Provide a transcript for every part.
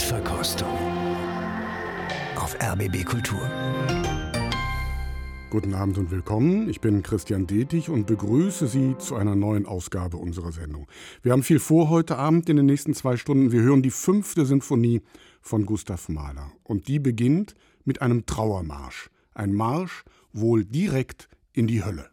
Mundverkostung auf RBB Kultur. Guten Abend und willkommen. Ich bin Christian Detig und begrüße Sie zu einer neuen Ausgabe unserer Sendung. Wir haben viel vor heute Abend in den nächsten zwei Stunden. Wir hören die fünfte Sinfonie von Gustav Mahler. Und die beginnt mit einem Trauermarsch. Ein Marsch wohl direkt in die Hölle.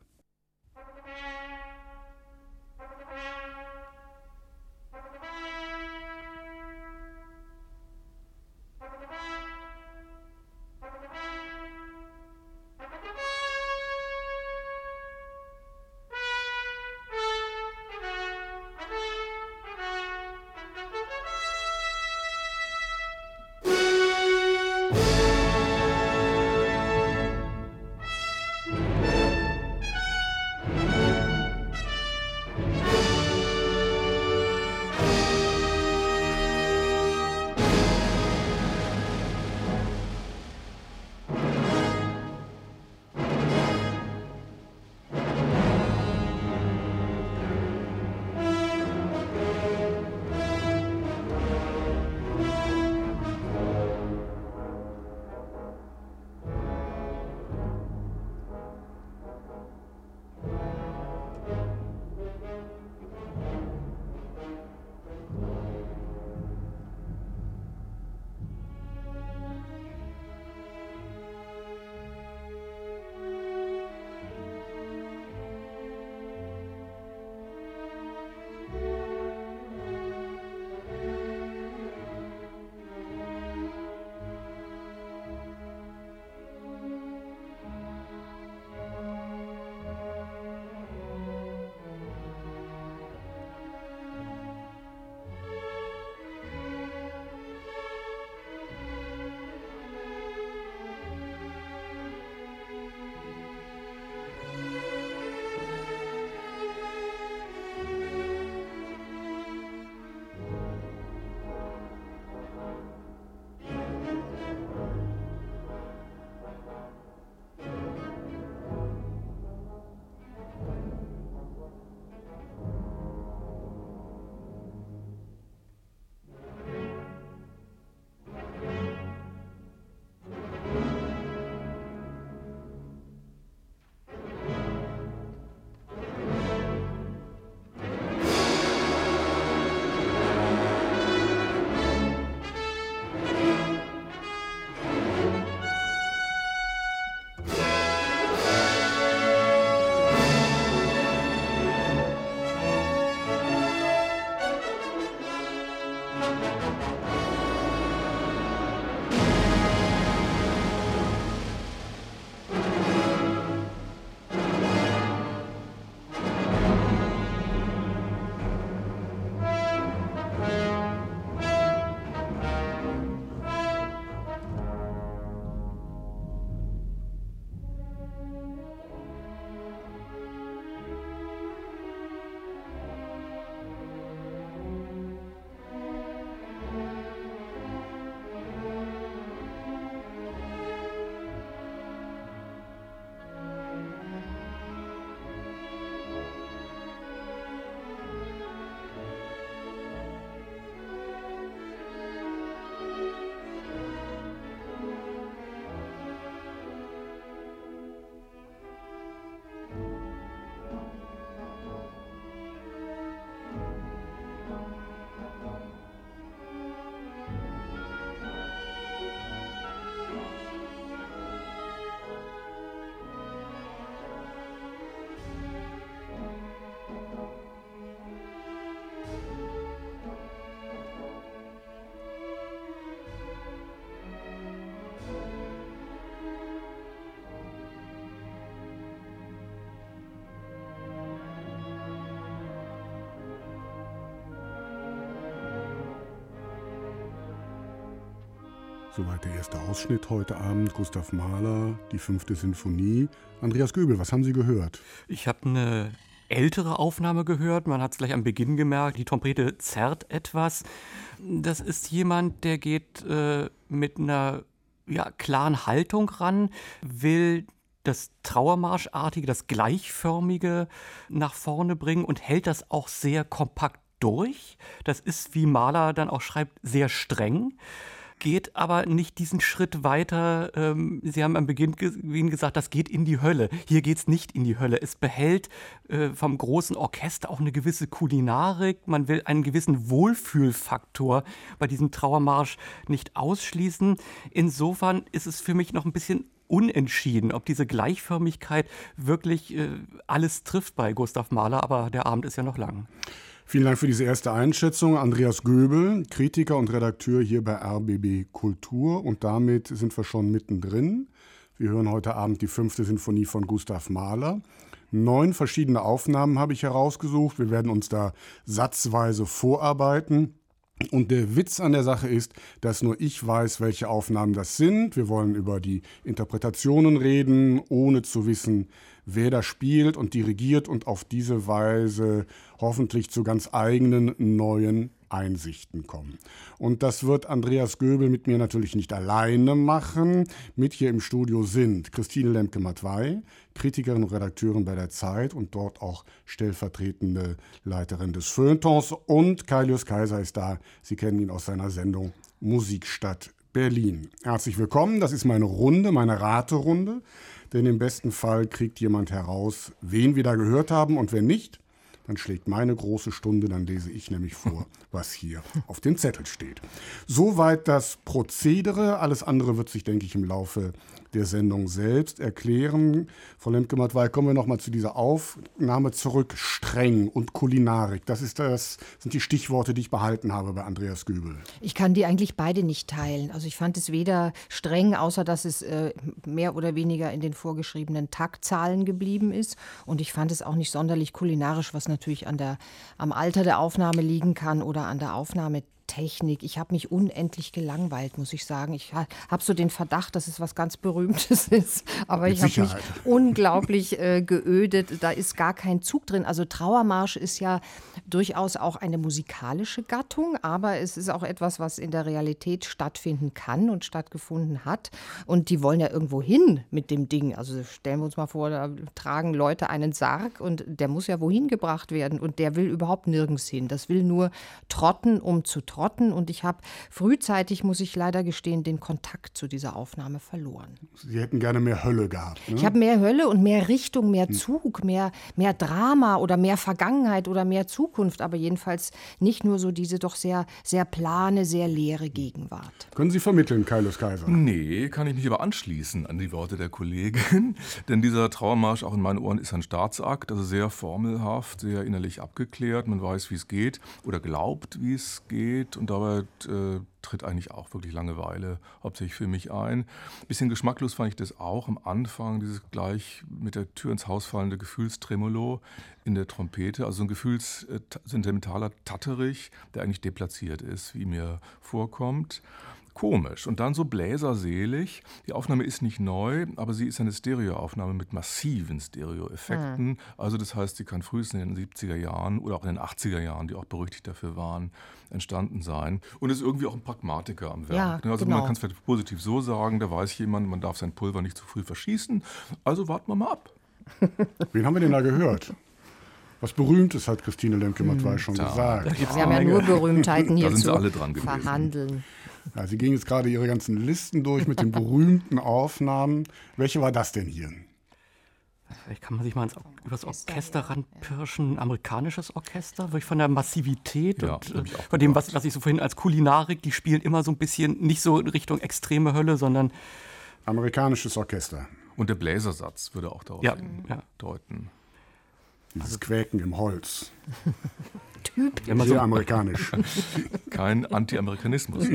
Soweit der erste Ausschnitt heute Abend. Gustav Mahler, die fünfte Sinfonie. Andreas Göbel, was haben Sie gehört? Ich habe eine ältere Aufnahme gehört. Man hat es gleich am Beginn gemerkt. Die Trompete zerrt etwas. Das ist jemand, der geht äh, mit einer ja, klaren Haltung ran, will das Trauermarschartige, das Gleichförmige nach vorne bringen und hält das auch sehr kompakt durch. Das ist, wie Mahler dann auch schreibt, sehr streng geht aber nicht diesen Schritt weiter. Ähm, Sie haben am Beginn ge gesagt, das geht in die Hölle. Hier geht es nicht in die Hölle. Es behält äh, vom großen Orchester auch eine gewisse Kulinarik. Man will einen gewissen Wohlfühlfaktor bei diesem Trauermarsch nicht ausschließen. Insofern ist es für mich noch ein bisschen unentschieden, ob diese Gleichförmigkeit wirklich äh, alles trifft bei Gustav Mahler, aber der Abend ist ja noch lang. Vielen Dank für diese erste Einschätzung. Andreas Göbel, Kritiker und Redakteur hier bei RBB Kultur. Und damit sind wir schon mittendrin. Wir hören heute Abend die fünfte Sinfonie von Gustav Mahler. Neun verschiedene Aufnahmen habe ich herausgesucht. Wir werden uns da satzweise vorarbeiten. Und der Witz an der Sache ist, dass nur ich weiß, welche Aufnahmen das sind. Wir wollen über die Interpretationen reden, ohne zu wissen, wer da spielt und dirigiert und auf diese Weise hoffentlich zu ganz eigenen neuen Einsichten kommen. Und das wird Andreas Göbel mit mir natürlich nicht alleine machen. Mit hier im Studio sind Christine Lemke-Matwei, Kritikerin und Redakteurin bei der Zeit und dort auch stellvertretende Leiterin des Feuilletons. Und Kailius Kaiser ist da. Sie kennen ihn aus seiner Sendung Musikstadt Berlin. Herzlich willkommen. Das ist meine Runde, meine Raterunde denn im besten Fall kriegt jemand heraus, wen wir da gehört haben und wenn nicht, dann schlägt meine große Stunde, dann lese ich nämlich vor, was hier auf dem Zettel steht. Soweit das Prozedere. Alles andere wird sich, denke ich, im Laufe der Sendung selbst erklären. Frau Lemke-Matwei, kommen wir nochmal zu dieser Aufnahme zurück. Streng und Kulinarik, das, ist das sind die Stichworte, die ich behalten habe bei Andreas Gübel. Ich kann die eigentlich beide nicht teilen. Also ich fand es weder streng, außer dass es äh, mehr oder weniger in den vorgeschriebenen Taktzahlen geblieben ist. Und ich fand es auch nicht sonderlich kulinarisch, was natürlich an der, am Alter der Aufnahme liegen kann oder an der Aufnahme Technik. Ich habe mich unendlich gelangweilt, muss ich sagen. Ich habe so den Verdacht, dass es was ganz Berühmtes ist. Aber Mit ich habe mich unglaublich äh, geödet. Da ist gar kein Zug drin. Also Trauermarsch ist ja durchaus auch eine musikalische Gattung, aber es ist auch etwas, was in der Realität stattfinden kann und stattgefunden hat. Und die wollen ja irgendwo hin mit dem Ding. Also stellen wir uns mal vor, da tragen Leute einen Sarg und der muss ja wohin gebracht werden und der will überhaupt nirgends hin. Das will nur trotten, um zu trotten Trotten und ich habe frühzeitig, muss ich leider gestehen, den Kontakt zu dieser Aufnahme verloren. Sie hätten gerne mehr Hölle gehabt. Ne? Ich habe mehr Hölle und mehr Richtung, mehr. Zug, mehr, mehr Drama oder mehr Vergangenheit oder mehr Zukunft, aber jedenfalls nicht nur so diese doch sehr, sehr plane, sehr leere Gegenwart. Können Sie vermitteln, Kaius Kaiser? Nee, kann ich mich aber anschließen an die Worte der Kollegin, denn dieser Trauermarsch auch in meinen Ohren ist ein Staatsakt, also sehr formelhaft, sehr innerlich abgeklärt, man weiß, wie es geht oder glaubt, wie es geht geht und dabei äh, tritt eigentlich auch wirklich Langeweile hauptsächlich für mich ein. Ein bisschen geschmacklos fand ich das auch am Anfang, dieses gleich mit der Tür ins Haus fallende Gefühlstremolo in der Trompete, also ein gefühlssentimentaler Tatterich, der eigentlich deplatziert ist, wie mir vorkommt komisch und dann so bläserselig. Die Aufnahme ist nicht neu, aber sie ist eine Stereoaufnahme mit massiven Stereoeffekten. Mhm. Also das heißt, sie kann frühestens in den 70er Jahren oder auch in den 80er Jahren, die auch berüchtigt dafür waren, entstanden sein. Und ist irgendwie auch ein Pragmatiker am Werk. Ja, also genau. man kann es vielleicht positiv so sagen, da weiß jemand, man darf sein Pulver nicht zu früh verschießen. Also warten wir mal ab. Wen haben wir denn da gehört? Was Berühmtes hat Christine Lemke-Matwei hm, schon ja. gesagt. Sie haben ja nur Berühmtheiten hier zu verhandeln. Ja, Sie gingen jetzt gerade Ihre ganzen Listen durch mit den berühmten Aufnahmen. Welche war das denn hier? Vielleicht kann man sich mal ins, übers Orchester ranpirschen, ein amerikanisches Orchester, wirklich von der Massivität ja, und äh, von dem, was, was ich so vorhin als Kulinarik, die spielen immer so ein bisschen nicht so in Richtung extreme Hölle, sondern. Amerikanisches Orchester. Und der Bläsersatz würde auch darauf ja, ja. deuten. Dieses also, Quäken im Holz. Typ. Sehr so amerikanisch. Kein Anti-Amerikanismus.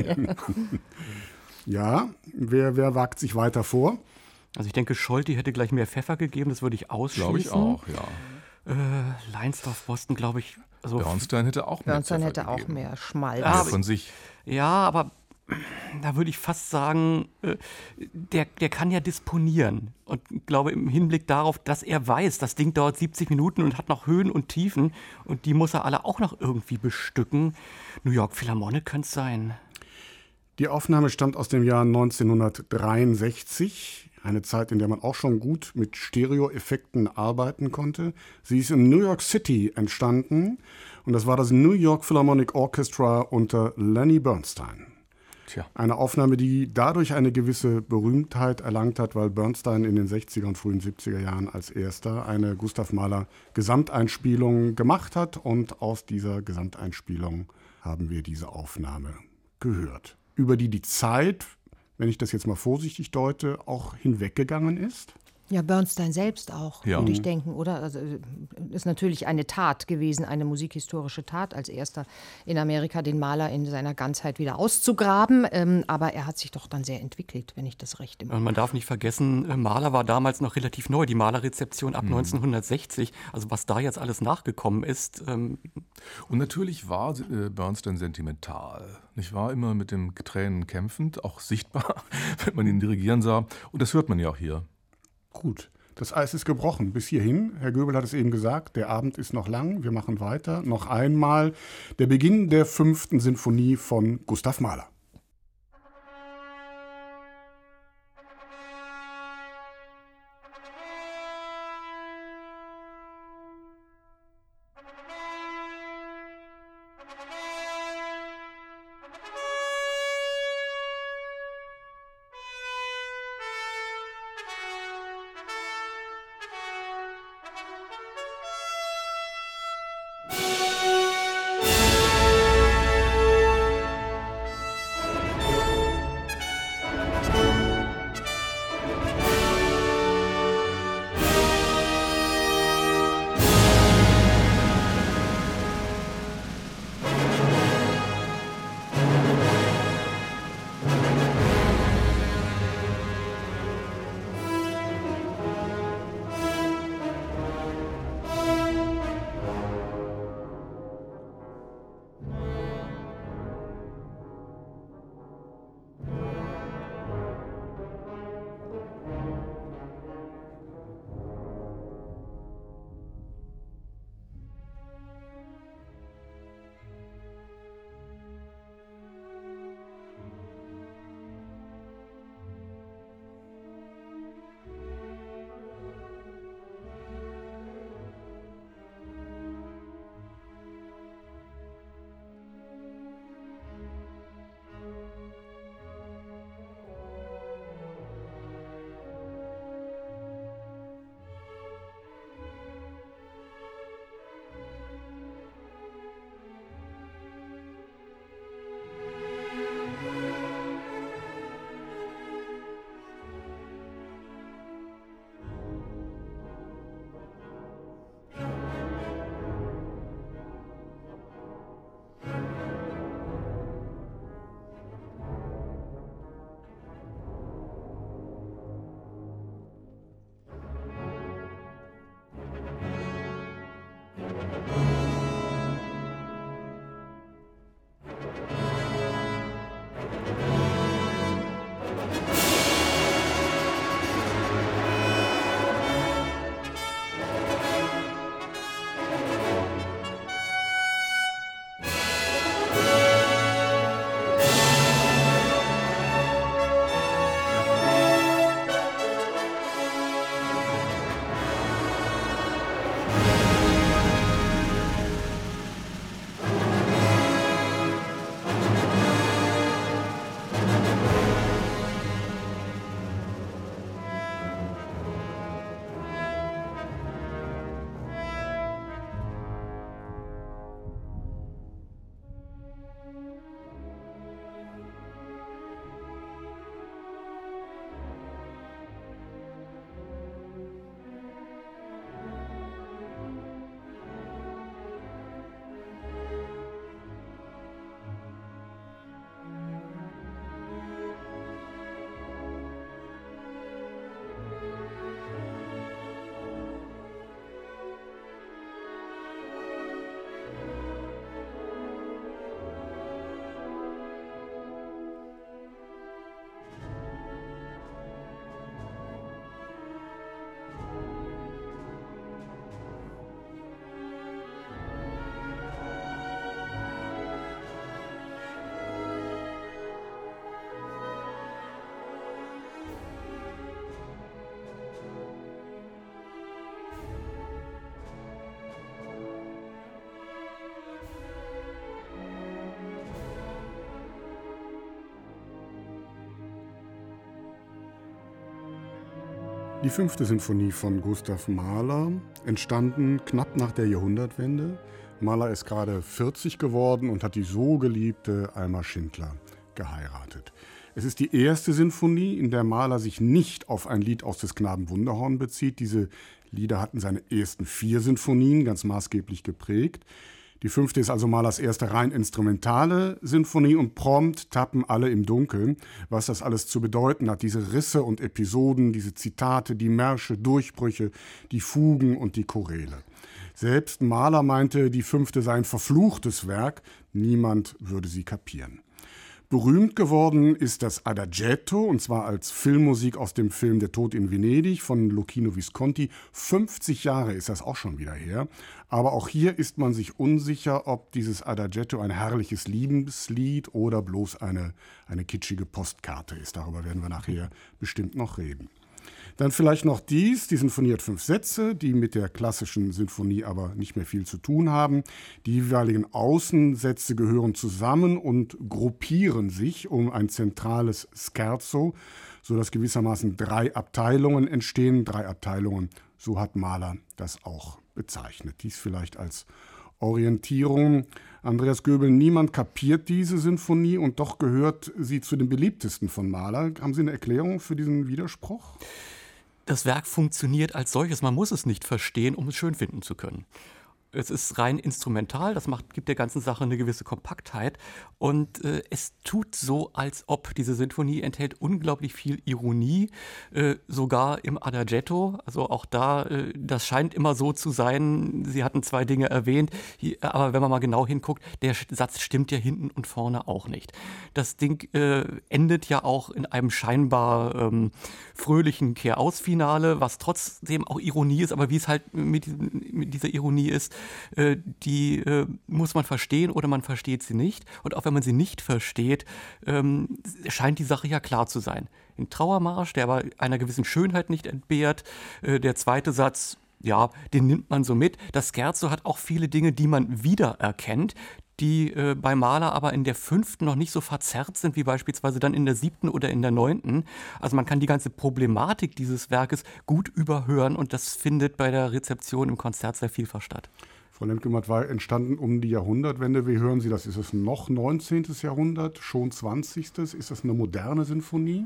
ja, wer, wer wagt sich weiter vor? Also ich denke, Scholti hätte gleich mehr Pfeffer gegeben, das würde ich ausschließen. Glaube ich auch, ja. Äh, Leinsdorf, Boston, glaube ich. Also Bernstein hätte auch mehr Bernstein hätte gegeben. auch mehr Schmalz. Ja, von sich. Ja, aber da würde ich fast sagen, äh, der, der kann ja disponieren. Und ich glaube, im Hinblick darauf, dass er weiß, das Ding dauert 70 Minuten und hat noch Höhen und Tiefen und die muss er alle auch noch irgendwie bestücken. New York Philharmonic könnte es sein. Die Aufnahme stammt aus dem Jahr 1963, eine Zeit, in der man auch schon gut mit Stereoeffekten arbeiten konnte. Sie ist in New York City entstanden und das war das New York Philharmonic Orchestra unter Lenny Bernstein. Tja. Eine Aufnahme, die dadurch eine gewisse Berühmtheit erlangt hat, weil Bernstein in den 60er und frühen 70er Jahren als erster eine Gustav Mahler Gesamteinspielung gemacht hat und aus dieser Gesamteinspielung haben wir diese Aufnahme gehört über die die Zeit, wenn ich das jetzt mal vorsichtig deute, auch hinweggegangen ist? Ja, Bernstein selbst auch, ja. würde ich denken, oder? Also äh, ist natürlich eine Tat gewesen, eine musikhistorische Tat, als erster in Amerika den Maler in seiner Ganzheit wieder auszugraben. Ähm, aber er hat sich doch dann sehr entwickelt, wenn ich das recht im Und man darf nicht vergessen, äh, Maler war damals noch relativ neu, die Malerrezeption ab mhm. 1960. Also was da jetzt alles nachgekommen ist. Ähm Und natürlich war äh, Bernstein sentimental. Nicht wahr? Immer mit dem Tränen kämpfend, auch sichtbar, wenn man ihn dirigieren sah. Und das hört man ja auch hier. Gut. Das Eis ist gebrochen. Bis hierhin, Herr Göbel hat es eben gesagt, der Abend ist noch lang, wir machen weiter. Noch einmal der Beginn der fünften Sinfonie von Gustav Mahler. Die fünfte Sinfonie von Gustav Mahler, entstanden knapp nach der Jahrhundertwende. Mahler ist gerade 40 geworden und hat die so geliebte Alma Schindler geheiratet. Es ist die erste Sinfonie, in der Mahler sich nicht auf ein Lied aus des Knaben Wunderhorn bezieht. Diese Lieder hatten seine ersten vier Sinfonien ganz maßgeblich geprägt. Die fünfte ist also Mahlers erste rein instrumentale Sinfonie und prompt tappen alle im Dunkeln, was das alles zu bedeuten hat. Diese Risse und Episoden, diese Zitate, die Märsche, Durchbrüche, die Fugen und die Choräle. Selbst Mahler meinte, die fünfte sei ein verfluchtes Werk, niemand würde sie kapieren. Berühmt geworden ist das Adagietto, und zwar als Filmmusik aus dem Film Der Tod in Venedig von Lucchino Visconti. 50 Jahre ist das auch schon wieder her. Aber auch hier ist man sich unsicher, ob dieses Adagietto ein herrliches Liebeslied oder bloß eine, eine kitschige Postkarte ist. Darüber werden wir nachher bestimmt noch reden. Dann vielleicht noch dies, die Sinfonie hat fünf Sätze, die mit der klassischen Sinfonie aber nicht mehr viel zu tun haben. Die jeweiligen Außensätze gehören zusammen und gruppieren sich um ein zentrales Scherzo, sodass gewissermaßen drei Abteilungen entstehen. Drei Abteilungen, so hat Mahler das auch bezeichnet. Dies vielleicht als Orientierung. Andreas Göbel, niemand kapiert diese Sinfonie und doch gehört sie zu den beliebtesten von Mahler. Haben Sie eine Erklärung für diesen Widerspruch? Das Werk funktioniert als solches. Man muss es nicht verstehen, um es schön finden zu können. Es ist rein instrumental, das macht, gibt der ganzen Sache eine gewisse Kompaktheit. Und äh, es tut so, als ob diese Sinfonie enthält unglaublich viel Ironie, äh, sogar im Adagietto. Also auch da, äh, das scheint immer so zu sein. Sie hatten zwei Dinge erwähnt, hier, aber wenn man mal genau hinguckt, der Satz stimmt ja hinten und vorne auch nicht. Das Ding äh, endet ja auch in einem scheinbar ähm, fröhlichen Kehrausfinale, was trotzdem auch Ironie ist, aber wie es halt mit, mit dieser Ironie ist, die äh, muss man verstehen oder man versteht sie nicht. Und auch wenn man sie nicht versteht, ähm, scheint die Sache ja klar zu sein. Ein Trauermarsch, der aber einer gewissen Schönheit nicht entbehrt. Äh, der zweite Satz, ja, den nimmt man so mit. Das Scherzo hat auch viele Dinge, die man wiedererkennt, die äh, bei Maler aber in der fünften noch nicht so verzerrt sind wie beispielsweise dann in der siebten oder in der neunten. Also man kann die ganze Problematik dieses Werkes gut überhören und das findet bei der Rezeption im Konzert sehr vielfach statt. Frau Lemke-Matt war entstanden um die Jahrhundertwende. Wie hören Sie das? Ist es noch 19. Jahrhundert, schon 20.? Ist das eine moderne Sinfonie?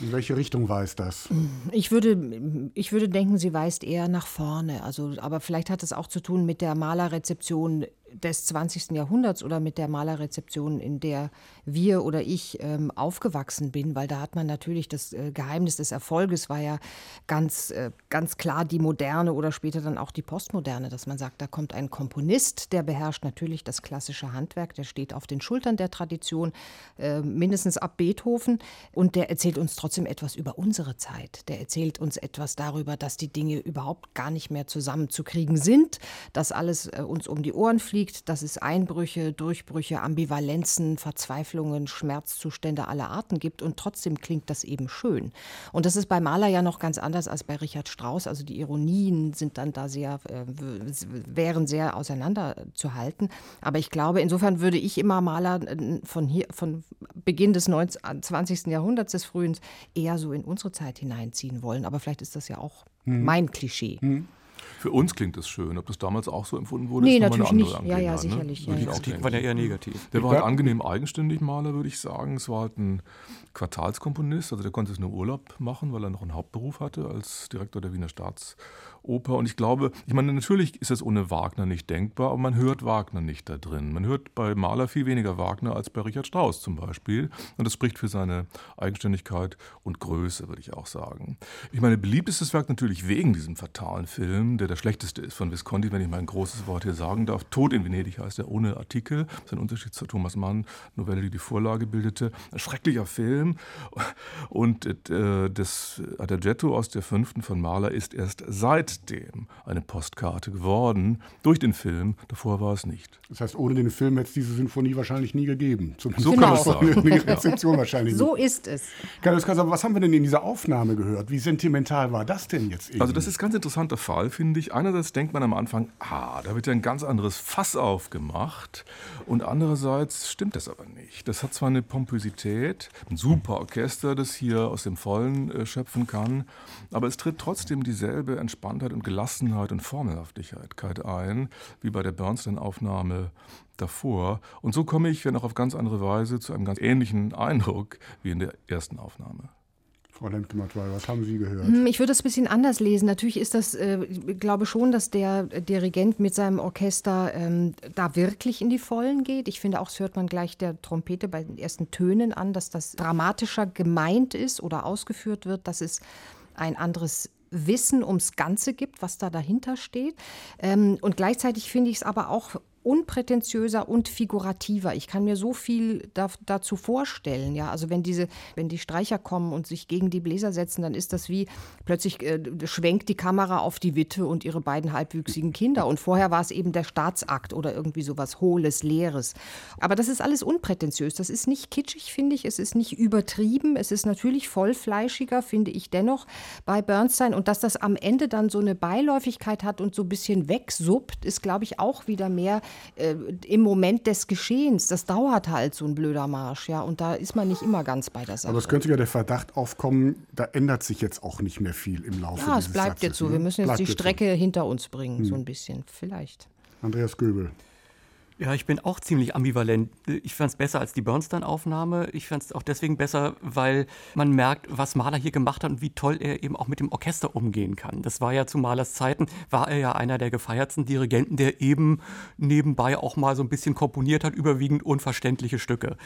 In welche Richtung weist das? Ich würde, ich würde denken, sie weist eher nach vorne. Also, aber vielleicht hat es auch zu tun mit der Malerrezeption des 20. Jahrhunderts oder mit der Malerrezeption, in der wir oder ich ähm, aufgewachsen bin, weil da hat man natürlich das äh, Geheimnis des Erfolges war ja ganz, äh, ganz klar die Moderne oder später dann auch die Postmoderne, dass man sagt, da kommt ein Komponist, der beherrscht natürlich das klassische Handwerk, der steht auf den Schultern der Tradition, äh, mindestens ab Beethoven und der erzählt uns trotzdem etwas über unsere Zeit. Der erzählt uns etwas darüber, dass die Dinge überhaupt gar nicht mehr zusammenzukriegen sind, dass alles äh, uns um die Ohren fliegt liegt, dass es Einbrüche, Durchbrüche, Ambivalenzen, Verzweiflungen, Schmerzzustände aller Arten gibt und trotzdem klingt das eben schön. Und das ist bei Mahler ja noch ganz anders als bei Richard Strauss. Also die Ironien sind dann da sehr, äh, wären sehr auseinanderzuhalten. Aber ich glaube, insofern würde ich immer Mahler äh, von hier, von Beginn des 19, 20. Jahrhunderts des Frühens eher so in unsere Zeit hineinziehen wollen. Aber vielleicht ist das ja auch hm. mein Klischee. Hm. Für uns klingt das schön. Ob das damals auch so empfunden wurde, nee, ist natürlich eine andere nicht. Ja, ja, ne? sicherlich. Ne? Ja, ja. Die war ja eher negativ. Der war halt angenehm eigenständig Maler, würde ich sagen. Es war halt ein Quartalskomponist, also der konnte es nur Urlaub machen, weil er noch einen Hauptberuf hatte als Direktor der Wiener Staats Oper. Und ich glaube, ich meine, natürlich ist es ohne Wagner nicht denkbar, aber man hört Wagner nicht da drin. Man hört bei Mahler viel weniger Wagner als bei Richard Strauss zum Beispiel. Und das spricht für seine Eigenständigkeit und Größe, würde ich auch sagen. Ich meine, beliebt ist das Werk natürlich wegen diesem fatalen Film, der der schlechteste ist von Visconti, wenn ich mal ein großes Wort hier sagen darf. Tod in Venedig heißt er ohne Artikel. Das ist ein Unterschied zur Thomas Mann Novelle, die die Vorlage bildete. Ein schrecklicher Film. Und äh, das Adagietto aus der fünften von Mahler ist erst seit seitdem eine Postkarte geworden durch den Film. Davor war es nicht. Das heißt, ohne den Film hätte es diese Sinfonie wahrscheinlich nie gegeben. Zumindest so kann es sagen. Die Rezeption wahrscheinlich So ist es. Carlos Casa, was haben wir denn in dieser Aufnahme gehört? Wie sentimental war das denn jetzt? Eben? Also das ist ein ganz interessanter Fall, finde ich. Einerseits denkt man am Anfang, ah, da wird ja ein ganz anderes Fass aufgemacht. Und andererseits stimmt das aber nicht. Das hat zwar eine Pompösität, ein super Orchester, das hier aus dem Vollen äh, schöpfen kann, aber es tritt trotzdem dieselbe Entspanntheit und Gelassenheit und Formelhaftigkeit ein, wie bei der Bernstein-Aufnahme davor. Und so komme ich, wenn auch auf ganz andere Weise, zu einem ganz ähnlichen Eindruck wie in der ersten Aufnahme. Frau Lemke-Matwei, was haben Sie gehört? Hm, ich würde es ein bisschen anders lesen. Natürlich ist das, äh, ich glaube schon, dass der Dirigent mit seinem Orchester ähm, da wirklich in die Vollen geht. Ich finde auch, das hört man gleich der Trompete bei den ersten Tönen an, dass das dramatischer gemeint ist oder ausgeführt wird, dass es ein anderes Wissen ums Ganze gibt, was da dahinter steht. Ähm, und gleichzeitig finde ich es aber auch unprätentiöser und figurativer. Ich kann mir so viel da, dazu vorstellen. Ja, also wenn diese, wenn die Streicher kommen und sich gegen die Bläser setzen, dann ist das wie plötzlich äh, schwenkt die Kamera auf die Witwe und ihre beiden halbwüchsigen Kinder. Und vorher war es eben der Staatsakt oder irgendwie sowas Hohles, Leeres. Aber das ist alles unprätentiös. Das ist nicht kitschig, finde ich. Es ist nicht übertrieben. Es ist natürlich vollfleischiger, finde ich dennoch bei Bernstein. Und dass das am Ende dann so eine Beiläufigkeit hat und so ein bisschen wegsuppt, ist, glaube ich, auch wieder mehr äh, im Moment des Geschehens. Das dauert halt so ein blöder Marsch, ja. Und da ist man nicht immer ganz bei der Sache. Aber es könnte ja der Verdacht aufkommen, da ändert sich jetzt auch nicht mehr viel im Laufe Ja, es bleibt Satzes, jetzt so. Ne? Wir müssen jetzt bleibt die Strecke so. hinter uns bringen, Hm. so ein bisschen, vielleicht. Andreas Göbel. Ja, ich bin auch ziemlich ambivalent. Ich fand es besser als die Bernstein-Aufnahme. Ich fand es auch deswegen besser, weil man merkt, was Mahler hier gemacht hat und wie toll er eben auch mit dem Orchester umgehen kann. Das war ja zu Mahlers Zeiten, war er ja einer der gefeiertsten Dirigenten, der eben nebenbei auch mal so ein bisschen komponiert hat, überwiegend unverständliche Stücke.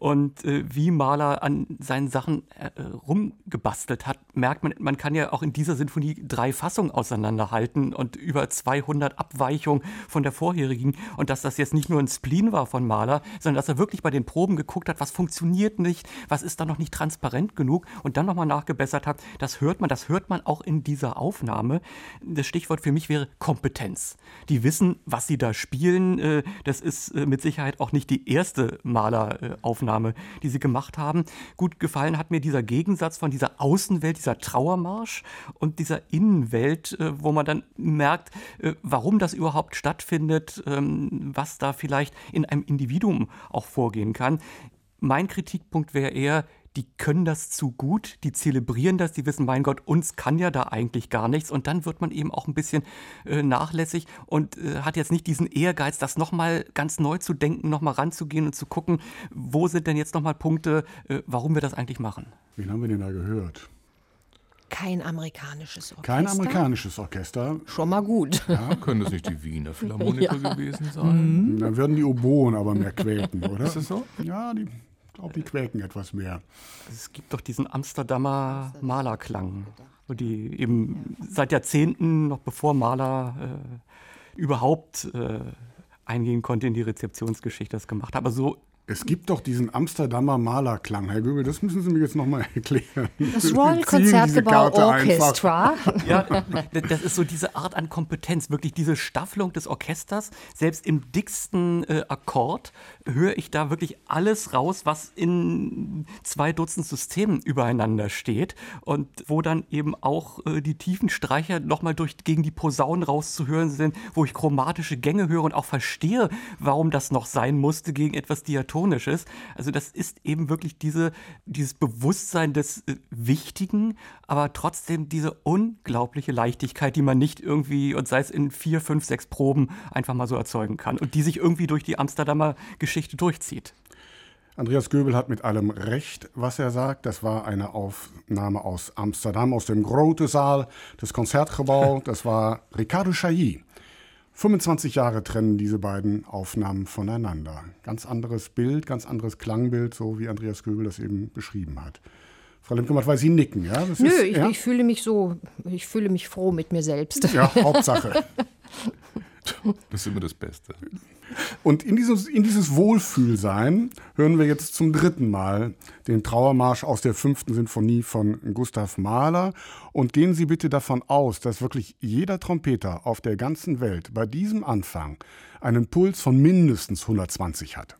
Und äh, wie Mahler an seinen Sachen äh, rumgebastelt hat, merkt man, man kann ja auch in dieser Sinfonie drei Fassungen auseinanderhalten und über 200 Abweichungen von der vorherigen. Und dass das jetzt nicht nur ein Spleen war von Mahler, sondern dass er wirklich bei den Proben geguckt hat, was funktioniert nicht, was ist da noch nicht transparent genug und dann nochmal nachgebessert hat. Das hört man, das hört man auch in dieser Aufnahme. Das Stichwort für mich wäre Kompetenz. Die wissen, was sie da spielen. Äh, Das ist äh, mit Sicherheit auch nicht die erste Mahler-Aufnahme, die sie gemacht haben. Gut gefallen hat mir dieser Gegensatz von dieser Außenwelt, dieser Trauermarsch und dieser Innenwelt, äh, wo man dann merkt, warum das überhaupt stattfindet, ähm, was da vielleicht in einem Individuum auch vorgehen kann. Mein Kritikpunkt wäre eher, die können das zu gut, die zelebrieren das, die wissen, mein Gott, uns kann ja da eigentlich gar nichts. Und dann wird man eben auch ein bisschen äh, nachlässig und äh, hat jetzt nicht diesen Ehrgeiz, das nochmal ganz neu zu denken, nochmal ranzugehen und zu gucken, wo sind denn jetzt nochmal Punkte, äh, warum wir das eigentlich machen. Wen haben wir denn da gehört? Kein amerikanisches Orchester. Kein amerikanisches Orchester. Schon mal gut. Ja, können das nicht die Wiener Philharmoniker gewesen sein? Dann würden die Oboen aber mehr quäken, oder? Ist das so? Ja, die, ich glaube, die quäken etwas mehr. Es gibt doch diesen Amsterdamer Malerklang, wo die eben seit Jahrzehnten, noch bevor Maler äh, überhaupt äh, eingehen konnte in die Rezeptionsgeschichte, das gemacht hat. Aber so Es gibt doch diesen Amsterdamer Malerklang. Herr Göbel, das müssen Sie mir jetzt nochmal erklären. Das Royal einfach. Orchestra. Ja, das ist so diese Art an Kompetenz, wirklich diese Staffelung des Orchesters. Selbst im dicksten äh, Akkord höre ich da wirklich alles raus, was in zwei Dutzend Systemen übereinander steht und wo dann eben auch äh, die tiefen Streicher nochmal durch gegen die Posaunen rauszuhören sind, wo ich chromatische Gänge höre und auch verstehe, warum das noch sein musste gegen etwas Diatonisches. Also das ist eben wirklich diese, dieses Bewusstsein des äh, Wichtigen, aber trotzdem diese unglaubliche Leichtigkeit, die man nicht irgendwie, und sei es in vier, fünf, sechs Proben, einfach mal so erzeugen kann und die sich irgendwie durch die Amsterdamer Geschichte durchzieht. Andreas Göbel hat mit allem recht, was er sagt. Das war eine Aufnahme aus Amsterdam, aus dem Grote Saal des Konzertgebau. Das war Ricardo Chailly. 25 Jahre trennen diese beiden Aufnahmen voneinander. Ganz anderes Bild, ganz anderes Klangbild, so wie Andreas Göbel das eben beschrieben hat. Frau Lemke-Matt, weil Sie nicken, ja? Das Nö, ist, ich, ja? ich fühle mich so, ich fühle mich froh mit mir selbst. Ja, Hauptsache. Das ist immer das Beste. Und in dieses, in dieses Wohlfühlsein hören wir jetzt zum dritten Mal den Trauermarsch aus der fünften Sinfonie von Gustav Mahler. Und gehen Sie bitte davon aus, dass wirklich jeder Trompeter auf der ganzen Welt bei diesem Anfang einen Puls von mindestens 120 hat.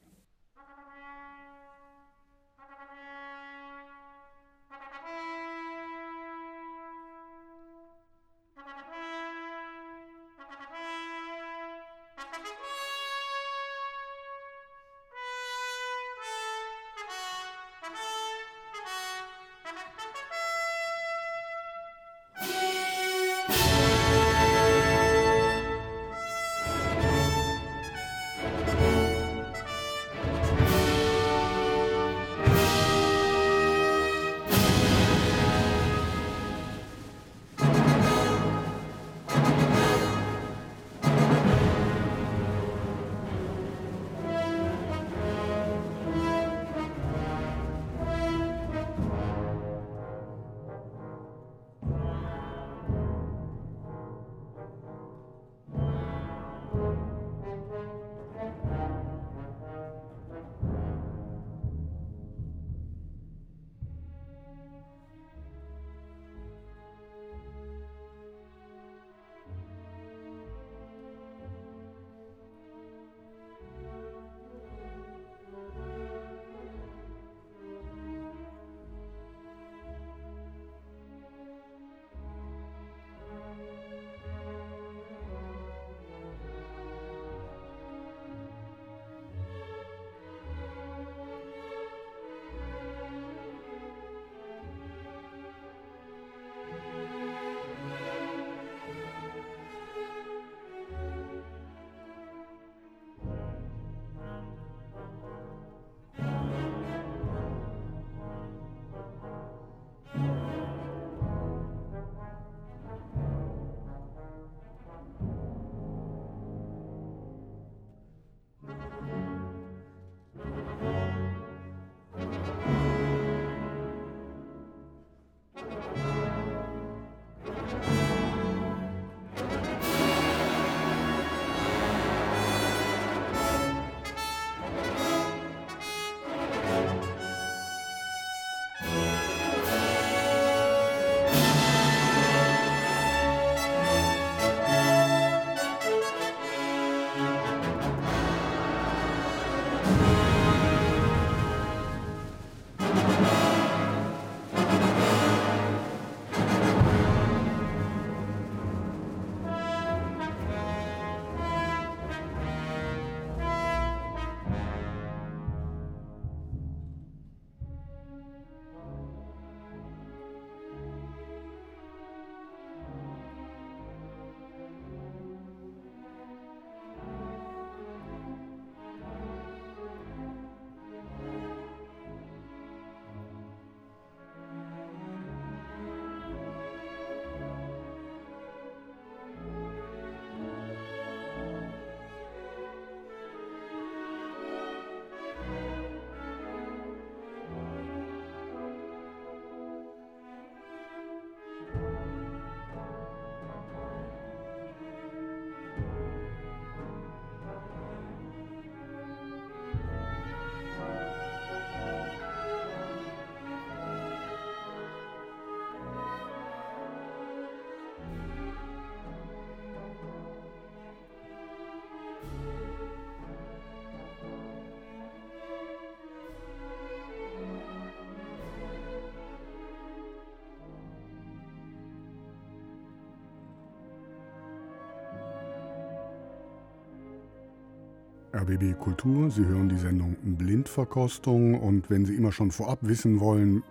RBB Kultur. Sie hören die Sendung Blindverkostung und wenn Sie immer schon vorab wissen wollen,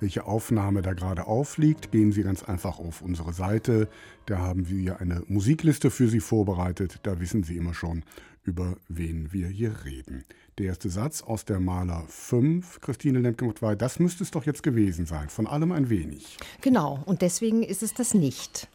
welche Aufnahme da gerade aufliegt, gehen Sie ganz einfach auf unsere Seite. Da haben wir eine Musikliste für Sie vorbereitet. Da wissen Sie immer schon, über wen wir hier reden. Der erste Satz aus der Maler 5, Christine Lemke-Mutwey, das müsste es doch jetzt gewesen sein. Von allem ein wenig. Genau, und deswegen ist es das nicht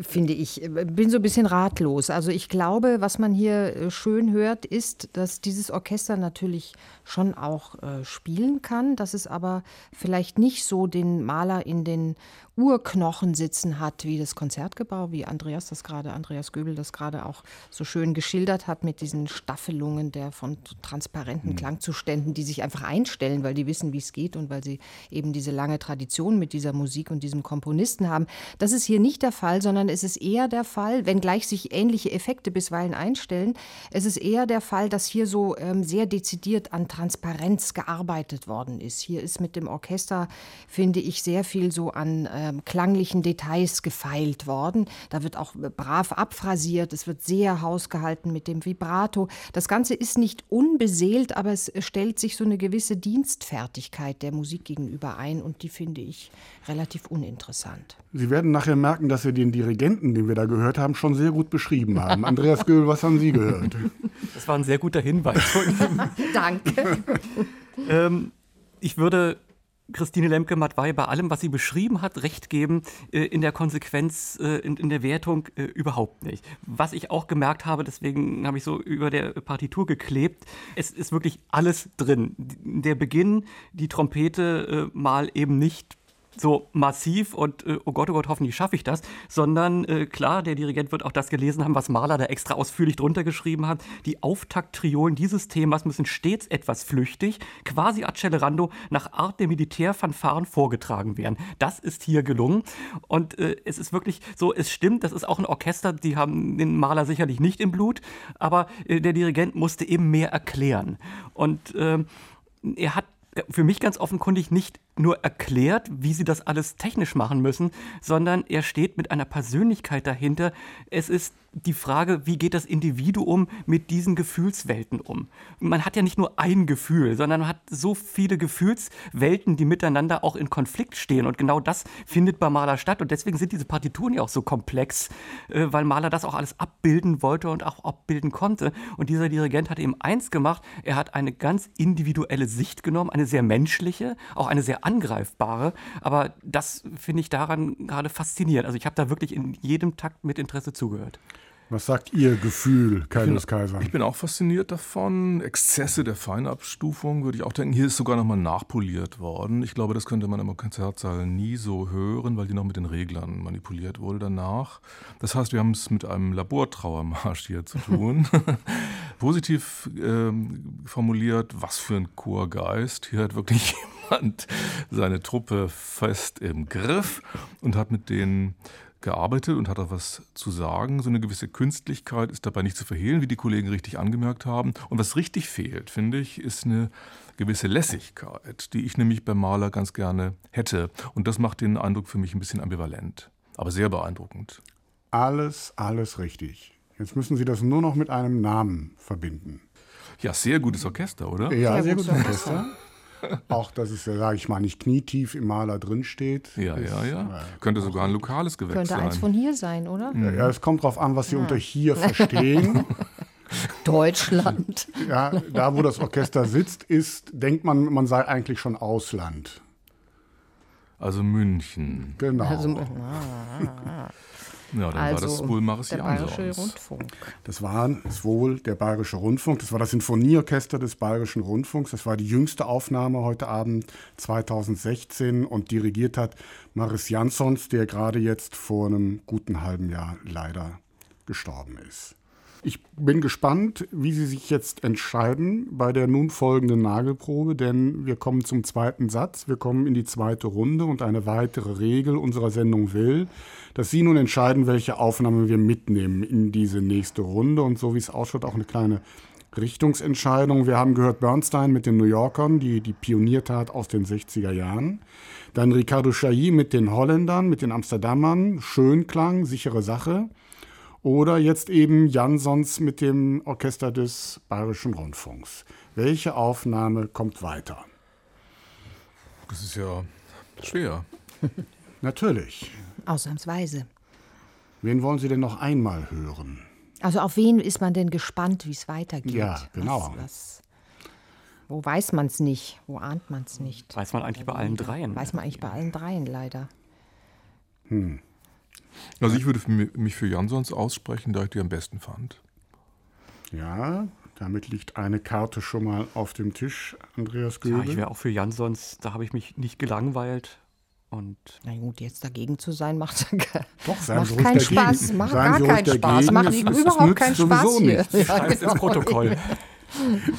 finde ich. Bin so ein bisschen ratlos. Also ich glaube, was man hier äh, schön hört, ist, dass dieses Orchester natürlich schon auch äh, spielen kann, dass es aber vielleicht nicht so den Maler in den Urknochen sitzen hat, wie das Konzertgebau, wie Andreas das gerade, Andreas Göbel das gerade auch so schön geschildert hat mit diesen Staffelungen der von transparenten mhm. Klangzuständen, die sich einfach einstellen, weil die wissen, wie es geht und weil sie eben diese lange Tradition mit dieser Musik und diesem Komponisten haben. Das ist hier nicht der Fall, sondern es ist eher der Fall, wenngleich sich ähnliche Effekte bisweilen einstellen, es ist eher der Fall, dass hier so ähm, sehr dezidiert an Transparenz gearbeitet worden ist. Hier ist mit dem Orchester, finde ich, sehr viel so an äh, ähm, klanglichen Details gefeilt worden. Da wird auch brav abphrasiert, es wird sehr hausgehalten mit dem Vibrato. Das Ganze ist nicht unbeseelt, aber es stellt sich so eine gewisse Dienstfertigkeit der Musik gegenüber ein und die finde ich relativ uninteressant. Sie werden nachher merken, dass wir den Dirigenten, den wir da gehört haben, schon sehr gut beschrieben haben. Andreas Göhl, was haben Sie gehört? Das war ein sehr guter Hinweis. Danke. ähm, ich würde Christine Lemke-Matwei bei allem, was sie beschrieben hat, recht geben, äh, in der Konsequenz, äh, in, der Wertung äh, überhaupt nicht. Was ich auch gemerkt habe, deswegen habe ich so über der Partitur geklebt, es ist wirklich alles drin. Der Beginn, die Trompete mal eben nicht so massiv und äh, oh Gott, oh Gott, hoffentlich schaffe ich das, sondern äh, klar, der Dirigent wird auch das gelesen haben, was Mahler da extra ausführlich drunter geschrieben hat. Die Auftakttriolen dieses Themas müssen stets etwas flüchtig, quasi accelerando, nach Art der Militärfanfaren vorgetragen werden. Das ist hier gelungen und äh, es ist wirklich so, es stimmt, das ist auch ein Orchester, die haben den Maler sicherlich nicht im Blut, aber äh, der Dirigent musste eben mehr erklären und ähm, er hat für mich ganz offenkundig nicht nur erklärt, wie sie das alles technisch machen müssen, sondern er steht mit einer Persönlichkeit dahinter. Es ist die Frage, wie geht das Individuum mit diesen Gefühlswelten um? Man hat ja nicht nur ein Gefühl, sondern man hat so viele Gefühlswelten, die miteinander auch in Konflikt stehen. Und genau das findet bei Mahler statt. Und deswegen sind diese Partituren ja auch so komplex, äh, weil Mahler das auch alles abbilden wollte und auch abbilden konnte. Und dieser Dirigent hat eben eins gemacht, er hat eine ganz individuelle Sicht genommen, eine sehr menschliche, auch eine sehr angreifbare. Aber das finde ich daran gerade faszinierend. Also ich habe da wirklich in jedem Takt mit Interesse zugehört. Was sagt Ihr Gefühl, Kaius Kaiser? Ich bin auch fasziniert davon. Exzesse der Feinabstufung würde ich auch denken. Hier ist sogar nochmal nachpoliert worden. Ich glaube, das könnte man im Konzertsaal nie so hören, weil die noch mit den Reglern manipuliert wurde danach. Das heißt, wir haben es mit einem Labortrauermarsch hier zu tun. Positiv ähm, formuliert, was für ein Chorgeist. Hier hat wirklich jemand seine Truppe fest im Griff und hat mit denen gearbeitet und hat auch was zu sagen. So eine gewisse Künstlichkeit ist dabei nicht zu verhehlen, wie die Kollegen richtig angemerkt haben. Und was richtig fehlt, finde ich, ist eine gewisse Lässigkeit, die ich nämlich beim Maler ganz gerne hätte. Und das macht den Eindruck für mich ein bisschen ambivalent, aber sehr beeindruckend. Alles, alles richtig. Jetzt müssen Sie das nur noch mit einem Namen verbinden. Ja, sehr gutes Orchester, oder? Ja, sehr, sehr gutes Orchester. Auch, dass es, sage ich mal, nicht knietief im Maler drinsteht. Ja, ja, ja. Äh, Könnte sogar ein lokales Gewächs Könnte sein. Könnte eins von hier sein, oder? Ja, ja, es kommt darauf an, was Sie ja. unter hier verstehen. Deutschland. Ja, da wo das Orchester sitzt, ist, denkt man, man sei eigentlich schon Ausland. Also München. Genau. Also, ah, ah, ah. Ja, dann also war das wohl Marciansons. Der Bayerische Rundfunk. Das war wohl der Bayerische Rundfunk. Das war das Sinfonieorchester des Bayerischen Rundfunks. Das war die jüngste Aufnahme heute Abend 2016 und dirigiert hat Maris Jansons, der gerade jetzt vor einem guten halben Jahr leider gestorben ist. Ich bin gespannt, wie Sie sich jetzt entscheiden bei der nun folgenden Nagelprobe, denn wir kommen zum zweiten Satz, wir kommen in die zweite Runde und eine weitere Regel unserer Sendung will, dass Sie nun entscheiden, welche Aufnahme wir mitnehmen in diese nächste Runde und so wie es ausschaut, auch eine kleine Richtungsentscheidung. Wir haben gehört Bernstein mit den New Yorkern, die die Pioniertat aus den 60er Jahren. Dann Ricardo Chailly mit den Holländern, mit den Amsterdamern, Schönklang, sichere Sache. Oder jetzt eben Jansons mit dem Orchester des Bayerischen Rundfunks. Welche Aufnahme kommt weiter? Das ist ja schwer. Natürlich. Ausnahmsweise. Wen wollen Sie denn noch einmal hören? Also auf wen ist man denn gespannt, wie es weitergeht? Ja, genau. Was, was, wo weiß man es nicht? Wo ahnt man es nicht? Weiß man eigentlich bei allen dreien? Weiß man eigentlich bei allen dreien leider. Hm. Also ich würde mich für Jansons aussprechen, da ich die am besten fand. Ja, damit liegt eine Karte schon mal auf dem Tisch, Andreas Göbel. Ja, ich wäre auch für Jansons, da habe ich mich nicht gelangweilt Und Na gut, jetzt dagegen zu sein, macht, Doch, macht keinen dagegen. Spaß. Macht gar keinen Spaß. Macht Es- es überhaupt nützt keinen Spaß sowieso hier. nichts. Ja, ins genau. Protokoll.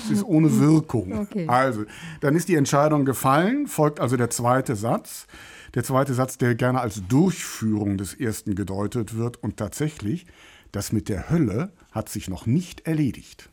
Es ist ohne Wirkung. Okay. Also, dann ist die Entscheidung gefallen, folgt also der zweite Satz. Der zweite Satz, der gerne als Durchführung des ersten gedeutet wird. Und tatsächlich, das mit der Hölle hat sich noch nicht erledigt.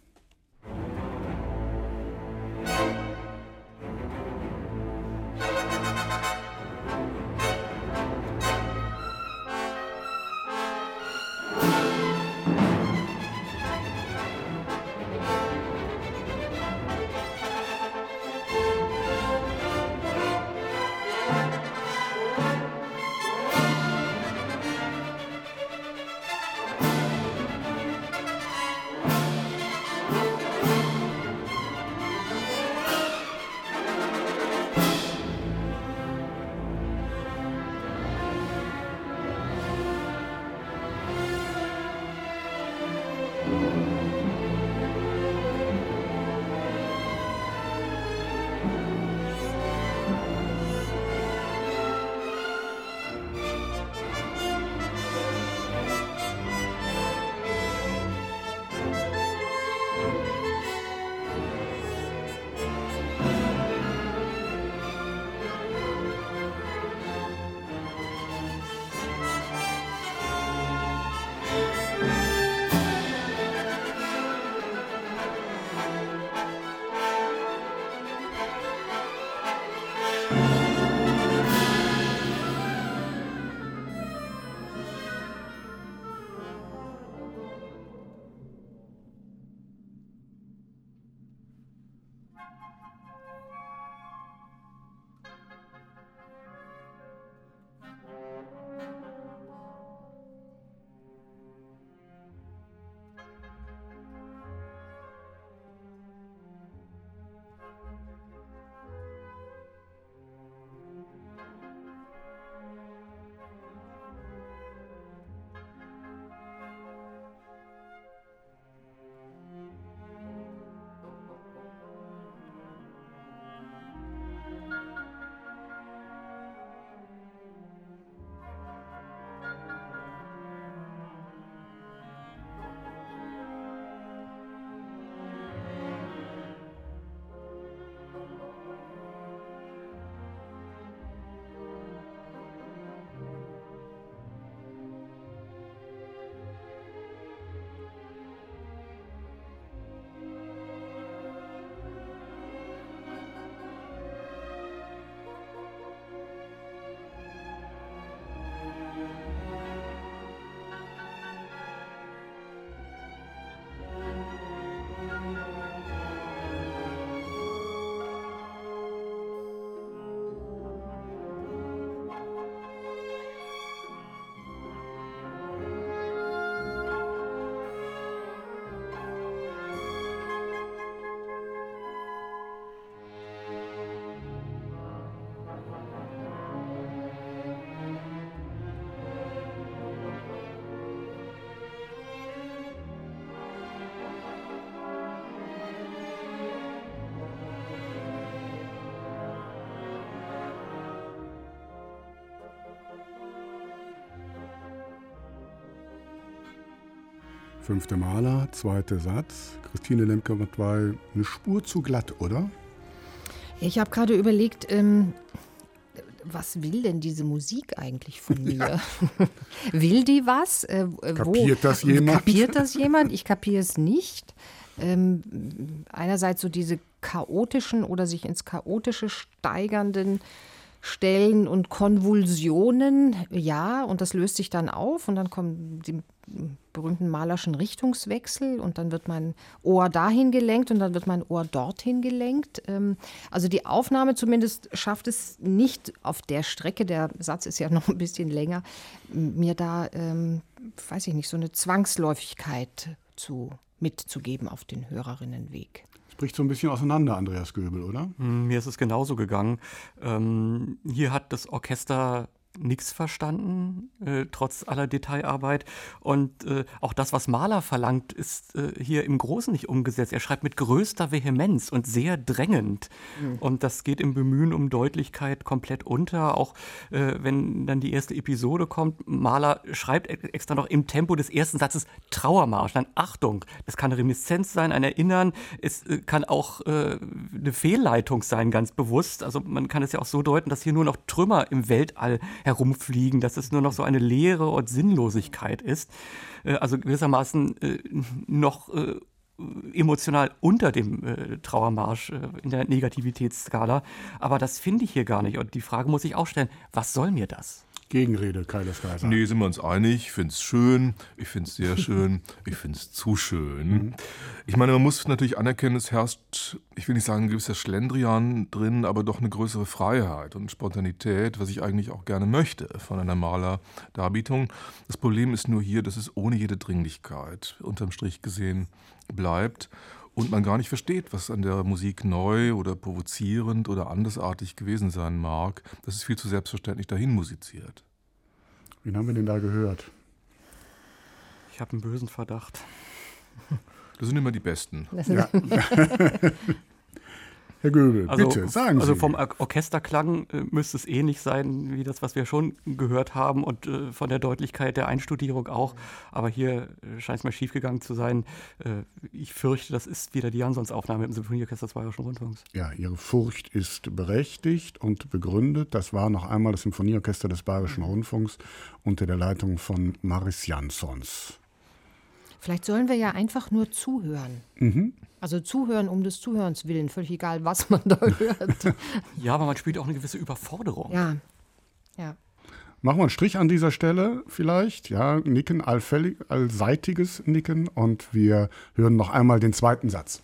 Fünfte Maler, zweiter Satz. Christine Lemke-Mattwey, eine Spur zu glatt, oder? Ich habe gerade überlegt, ähm, was will denn diese Musik eigentlich von mir? will die was? Äh, Kapiert das jemand? Kapiert das jemand? Ich kapiere es nicht. Ähm, einerseits so diese chaotischen oder sich ins Chaotische steigernden Stellen und Konvulsionen, ja, und das löst sich dann auf und dann kommen die berühmten malerschen Richtungswechsel und dann wird mein Ohr dahin gelenkt und dann wird mein Ohr dorthin gelenkt. Ähm, Also die Aufnahme zumindest schafft es nicht auf der Strecke, der Satz ist ja noch ein bisschen länger, mir da, ähm, weiß ich nicht, so eine Zwangsläufigkeit zu, mitzugeben auf den Hörerinnenweg. Es bricht so ein bisschen auseinander, Andreas Göbel, oder? Hm, Mir ist es genauso gegangen. Ähm, hier hat das Orchester nichts verstanden, äh, trotz aller Detailarbeit. Und äh, auch das, was Mahler verlangt, ist äh, hier im Großen nicht umgesetzt. Er schreibt mit größter Vehemenz und sehr drängend. Mhm. Und das geht im Bemühen um Deutlichkeit komplett unter. Auch äh, wenn dann die erste Episode kommt, Mahler schreibt extra noch im Tempo des ersten Satzes Trauermarsch. Dann Achtung, das kann eine Reminiszenz sein, ein Erinnern. Es äh, kann auch äh, eine Fehlleitung sein, ganz bewusst. Also man kann es ja auch so deuten, dass hier nur noch Trümmer im Weltall herumfliegen, dass es nur noch so eine Leere und Sinnlosigkeit ist. Äh, also gewissermaßen äh, noch äh, emotional unter dem Trauermarsch in der Negativitätsskala. Aber das finde ich hier gar nicht. Und die Frage muss ich auch stellen, was soll mir das? Gegenrede, Kaiser Kaiser. Nee, sind wir uns einig. Ich finde es schön, ich finde es sehr schön, ich finde es zu schön. Mhm. Ich meine, man muss natürlich anerkennen, es herrscht, ich will nicht sagen, ein gewisser Schlendrian drin, aber doch eine größere Freiheit und Spontanität, was ich eigentlich auch gerne möchte von einer Malerdarbietung. Das Problem ist nur hier, dass es ohne jede Dringlichkeit unterm Strich gesehen bleibt und man gar nicht versteht, was an der Musik neu oder provozierend oder andersartig gewesen sein mag. Das ist viel zu selbstverständlich dahin musiziert. Wen haben wir denn da gehört? Ich habe einen bösen Verdacht. Das sind immer die Besten. Ja. Herr Göbel, also, bitte, sagen also Sie. Also vom Orchesterklang äh, müsste es ähnlich sein wie das, was wir schon gehört haben und äh, von der Deutlichkeit der Einstudierung auch. Aber hier äh, scheint es mal schiefgegangen zu sein. Äh, ich fürchte, das ist wieder die Jansons-Aufnahme im Symphonieorchester des Bayerischen Rundfunks. Ja, Ihre Furcht ist berechtigt und begründet. Das war noch einmal das Symphonieorchester des Bayerischen Rundfunks unter der Leitung von Maris Jansons. Vielleicht sollen wir ja einfach nur zuhören. Mhm. Also zuhören um des Zuhörens willen, völlig egal, was man da hört. Ja, aber man spielt auch eine gewisse Überforderung. Ja, ja. Machen wir einen Strich an dieser Stelle vielleicht. Ja, Nicken, allfällig, allseitiges Nicken und wir hören noch einmal den zweiten Satz.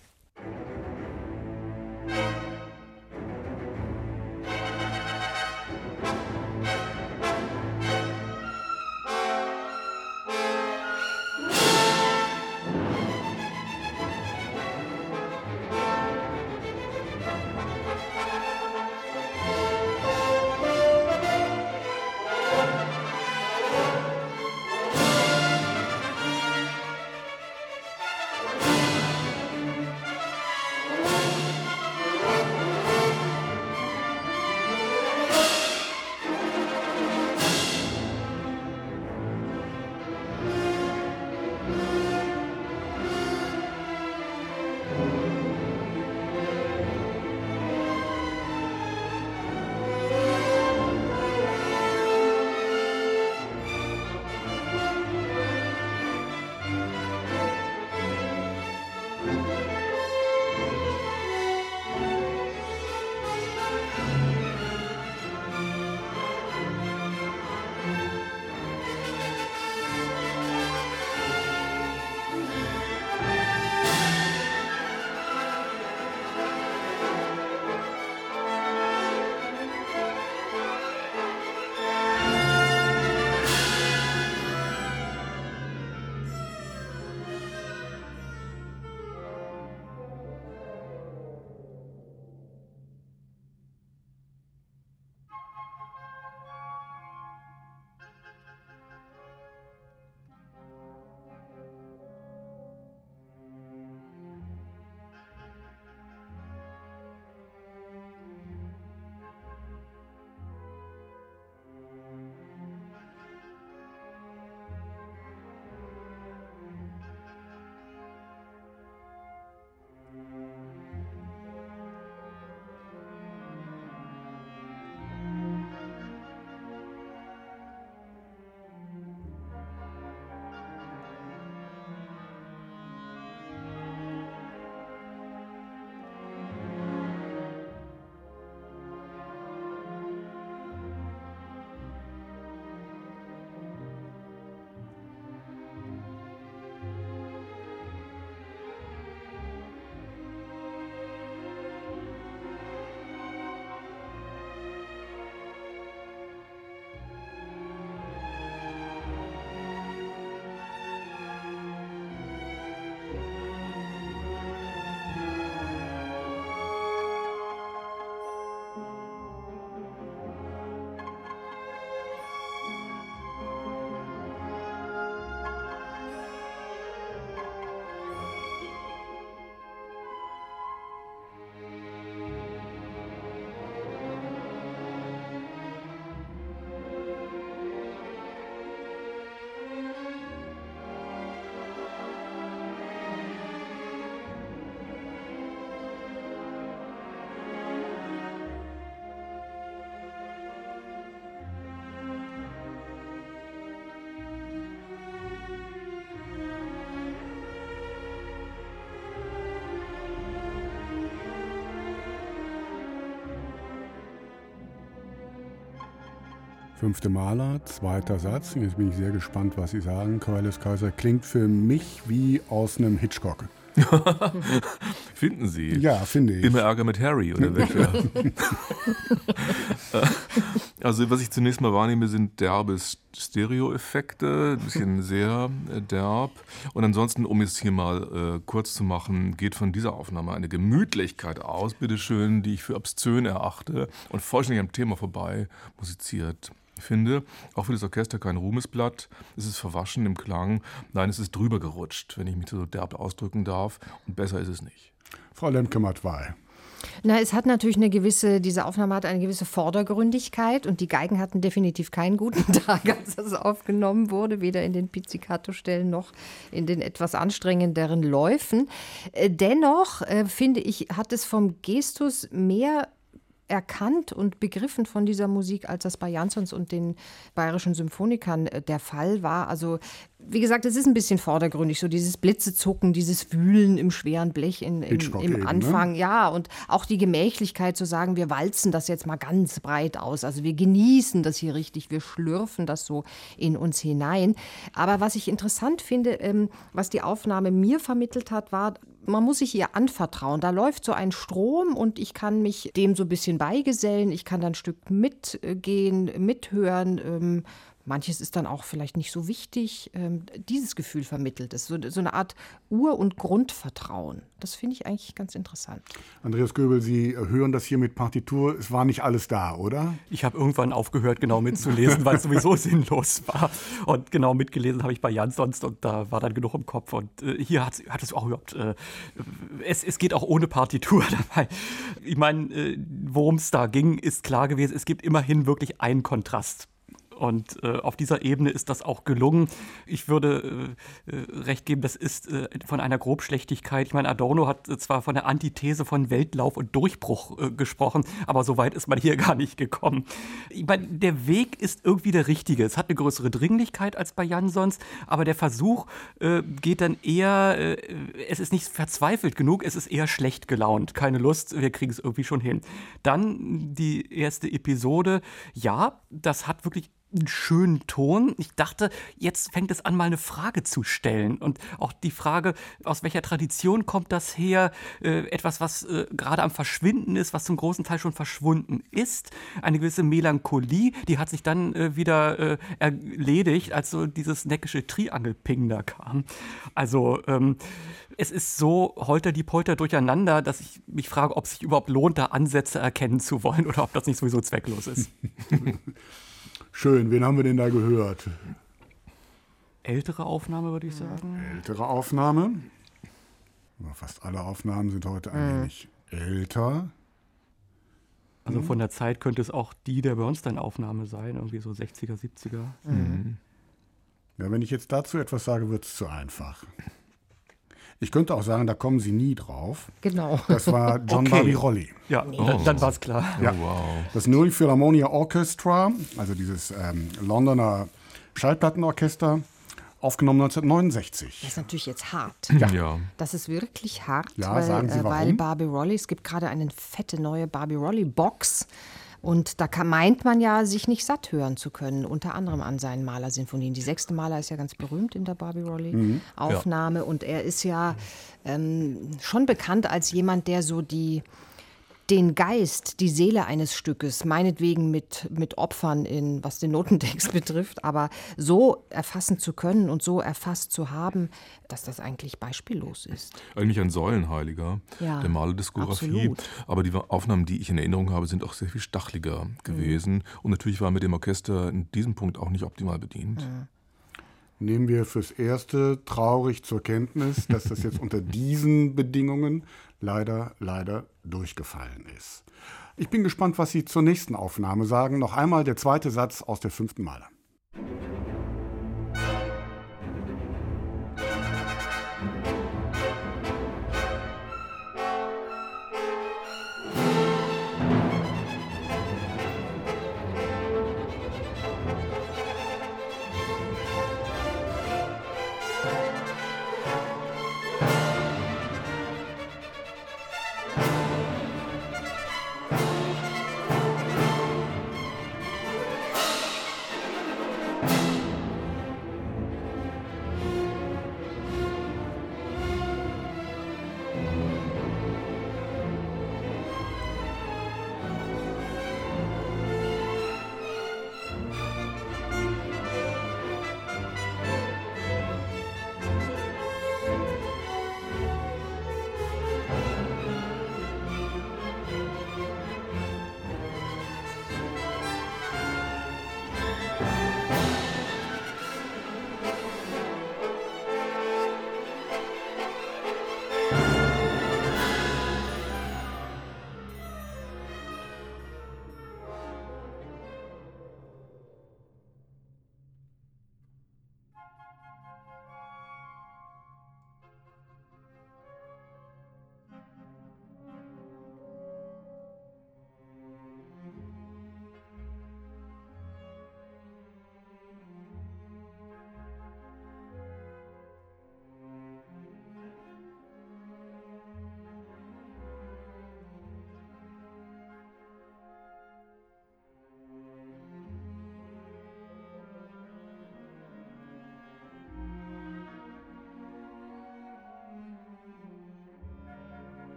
Fünfte Maler, zweiter Satz. Jetzt bin ich sehr gespannt, was Sie sagen. Cornelis Kaiser klingt für mich wie aus einem Hitchcock. Finden Sie? Ja, finde ich. Immer Ärger mit Harry oder welcher? also was ich zunächst mal wahrnehme, sind derbe Stereo-Effekte, ein bisschen sehr äh, derb. Und ansonsten, um es hier mal äh, kurz zu machen, geht von dieser Aufnahme eine Gemütlichkeit aus, bitteschön, die ich für obszön erachte und vollständig am Thema vorbei musiziert finde. Auch für das Orchester kein Ruhmesblatt. Es ist verwaschen im Klang. Nein, es ist drüber gerutscht, wenn ich mich so derb ausdrücken darf. Und besser ist es nicht. Frau Lemke-Matwei. Na, es hat natürlich eine gewisse, diese Aufnahme hat eine gewisse Vordergründigkeit und die Geigen hatten definitiv keinen guten Tag, als das aufgenommen wurde, weder in den Pizzicato-Stellen noch in den etwas anstrengenderen Läufen. Äh, dennoch, äh, finde ich, hat es vom Gestus mehr erkannt und begriffen von dieser Musik, als das bei Jansons und den bayerischen Symphonikern äh, der Fall war. Also wie gesagt, es ist ein bisschen vordergründig, so dieses Blitzezucken, dieses Wühlen im schweren Blech in, im, im eben, ne? Anfang. Ne? Ja, und auch die Gemächlichkeit zu sagen, wir walzen das jetzt mal ganz breit aus. Also wir genießen das hier richtig, wir schlürfen das so in uns hinein. Aber was ich interessant finde, ähm, was die Aufnahme mir vermittelt hat, war, man muss sich ihr anvertrauen. Da läuft so ein Strom und ich kann mich dem so ein bisschen beigesellen. Ich kann dann ein Stück mitgehen, mithören. Manches ist dann auch vielleicht nicht so wichtig. Ähm, dieses Gefühl vermittelt es. So, so eine Art Ur- und Grundvertrauen. Das finde ich eigentlich ganz interessant. Andreas Göbel, Sie hören das hier mit Partitur. Es war nicht alles da, oder? Ich habe irgendwann aufgehört, genau mitzulesen, weil es sowieso sinnlos war. Und genau mitgelesen habe ich bei Jan sonst und da war dann genug im Kopf. Und äh, hier hat, hat es auch überhaupt. Äh, es, es geht auch ohne Partitur dabei. Ich meine, äh, worum es da ging, ist klar gewesen. Es gibt immerhin wirklich einen Kontrast und äh, auf dieser Ebene ist das auch gelungen. Ich würde äh, äh, recht geben, das ist äh, von einer Grobschlechtigkeit. Ich meine, Adorno hat äh, zwar von der Antithese von Weltlauf und Durchbruch äh, gesprochen, aber so weit ist man hier gar nicht gekommen. Ich meine, der Weg ist irgendwie der richtige. Es hat eine größere Dringlichkeit als bei Jansons, aber der Versuch geht dann eher, es ist nicht verzweifelt genug, es ist eher schlecht gelaunt. Keine Lust, wir kriegen es irgendwie schon hin. Dann die erste Episode, ja, das hat wirklich einen schönen Ton. Ich dachte, jetzt fängt es an, mal eine Frage zu stellen. Und auch die Frage, aus welcher Tradition kommt das her? Äh, etwas, was äh, gerade am Verschwinden ist, was zum großen Teil schon verschwunden ist. Eine gewisse Melancholie, die hat sich dann äh, wieder äh, erledigt, als so dieses neckische Triangelping da kam. Also, ähm, es ist so holter die Polter durcheinander, dass ich mich frage, ob es sich überhaupt lohnt, da Ansätze erkennen zu wollen oder ob das nicht sowieso zwecklos ist. Schön, wen haben wir denn da gehört? Ältere Aufnahme, würde ich sagen. Ältere Aufnahme. Fast alle Aufnahmen sind heute ein mhm. wenig älter. Also von der Zeit könnte es auch die der Bernstein-Aufnahme sein, irgendwie so 60er, 70er. Mhm. Ja, wenn ich jetzt dazu etwas sage, wird es zu einfach. Ich könnte auch sagen, da kommen Sie nie drauf. Genau. Das war John okay. Barbirolli. Ja, nee. dann, dann war es klar. Ja. Oh, wow. Das Null Philharmonia Orchestra, also dieses ähm, Londoner Schallplattenorchester, aufgenommen 1969. Das ist natürlich jetzt hart. Ja. ja. Das ist wirklich hart, ja, weil, sagen Sie äh, weil Barbie Rolli, es gibt gerade eine fette neue Barbie Rolli Box und da kann, meint man ja, sich nicht satt hören zu können, unter anderem an seinen Malersinfonien. Die sechste Maler ist ja ganz berühmt in der Barbie Rolli-Aufnahme. Mhm. Ja. Und er ist ja ähm, schon bekannt als jemand, der so die den Geist, die Seele eines Stückes, meinetwegen mit, mit Opfern in, was den Notentext betrifft, aber so erfassen zu können und so erfasst zu haben, dass das eigentlich beispiellos ist. Eigentlich ein Säulenheiliger ja, der Malerdiskografie. Aber die Aufnahmen, die ich in Erinnerung habe, sind auch sehr viel stachliger gewesen. Mhm. Und natürlich war mit dem Orchester in diesem Punkt auch nicht optimal bedient. Mhm nehmen wir fürs Erste traurig zur Kenntnis, dass das jetzt unter diesen Bedingungen leider, leider durchgefallen ist. Ich bin gespannt, was Sie zur nächsten Aufnahme sagen. Noch einmal der zweite Satz aus der fünften Maler.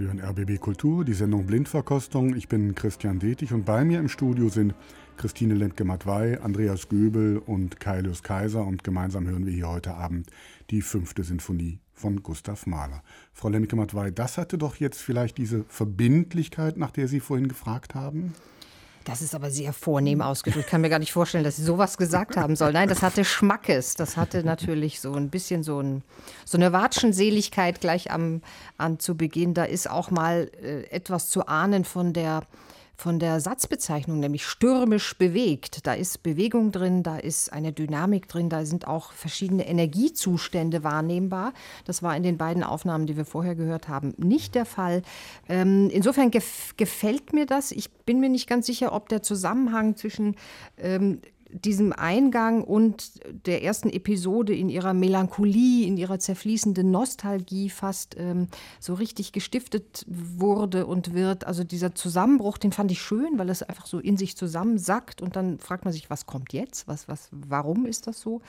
Sie hören RBB Kultur, die Sendung Blindverkostung. Ich bin Christian Detig und bei mir im Studio sind Christine Lentke-Matwei, Andreas Göbel und Kailius Kaiser und gemeinsam hören wir hier heute Abend die fünfte Sinfonie von Gustav Mahler. Frau Lentke-Matwei, das hatte doch jetzt vielleicht diese Verbindlichkeit, nach der Sie vorhin gefragt haben? Das ist aber sehr vornehm ausgedrückt. Ich kann mir gar nicht vorstellen, dass sie sowas gesagt haben soll. Nein, das hatte Schmackes. Das hatte natürlich so ein bisschen so, ein, so eine Watschenseligkeit gleich am, an zu Beginn. Da ist auch mal äh, etwas zu ahnen von der von der Satzbezeichnung, nämlich stürmisch bewegt. Da ist Bewegung drin, da ist eine Dynamik drin, da sind auch verschiedene Energiezustände wahrnehmbar. Das war in den beiden Aufnahmen, die wir vorher gehört haben, nicht der Fall. Ähm, insofern gef gefällt mir das. Ich bin mir nicht ganz sicher, ob der Zusammenhang zwischen ähm, diesem Eingang und der ersten Episode in ihrer Melancholie, in ihrer zerfließenden Nostalgie fast ähm, so richtig gestiftet wurde und wird. Also dieser Zusammenbruch, den fand ich schön, weil es einfach so in sich zusammensackt und dann fragt man sich, was kommt jetzt? Was, was, warum ist das so?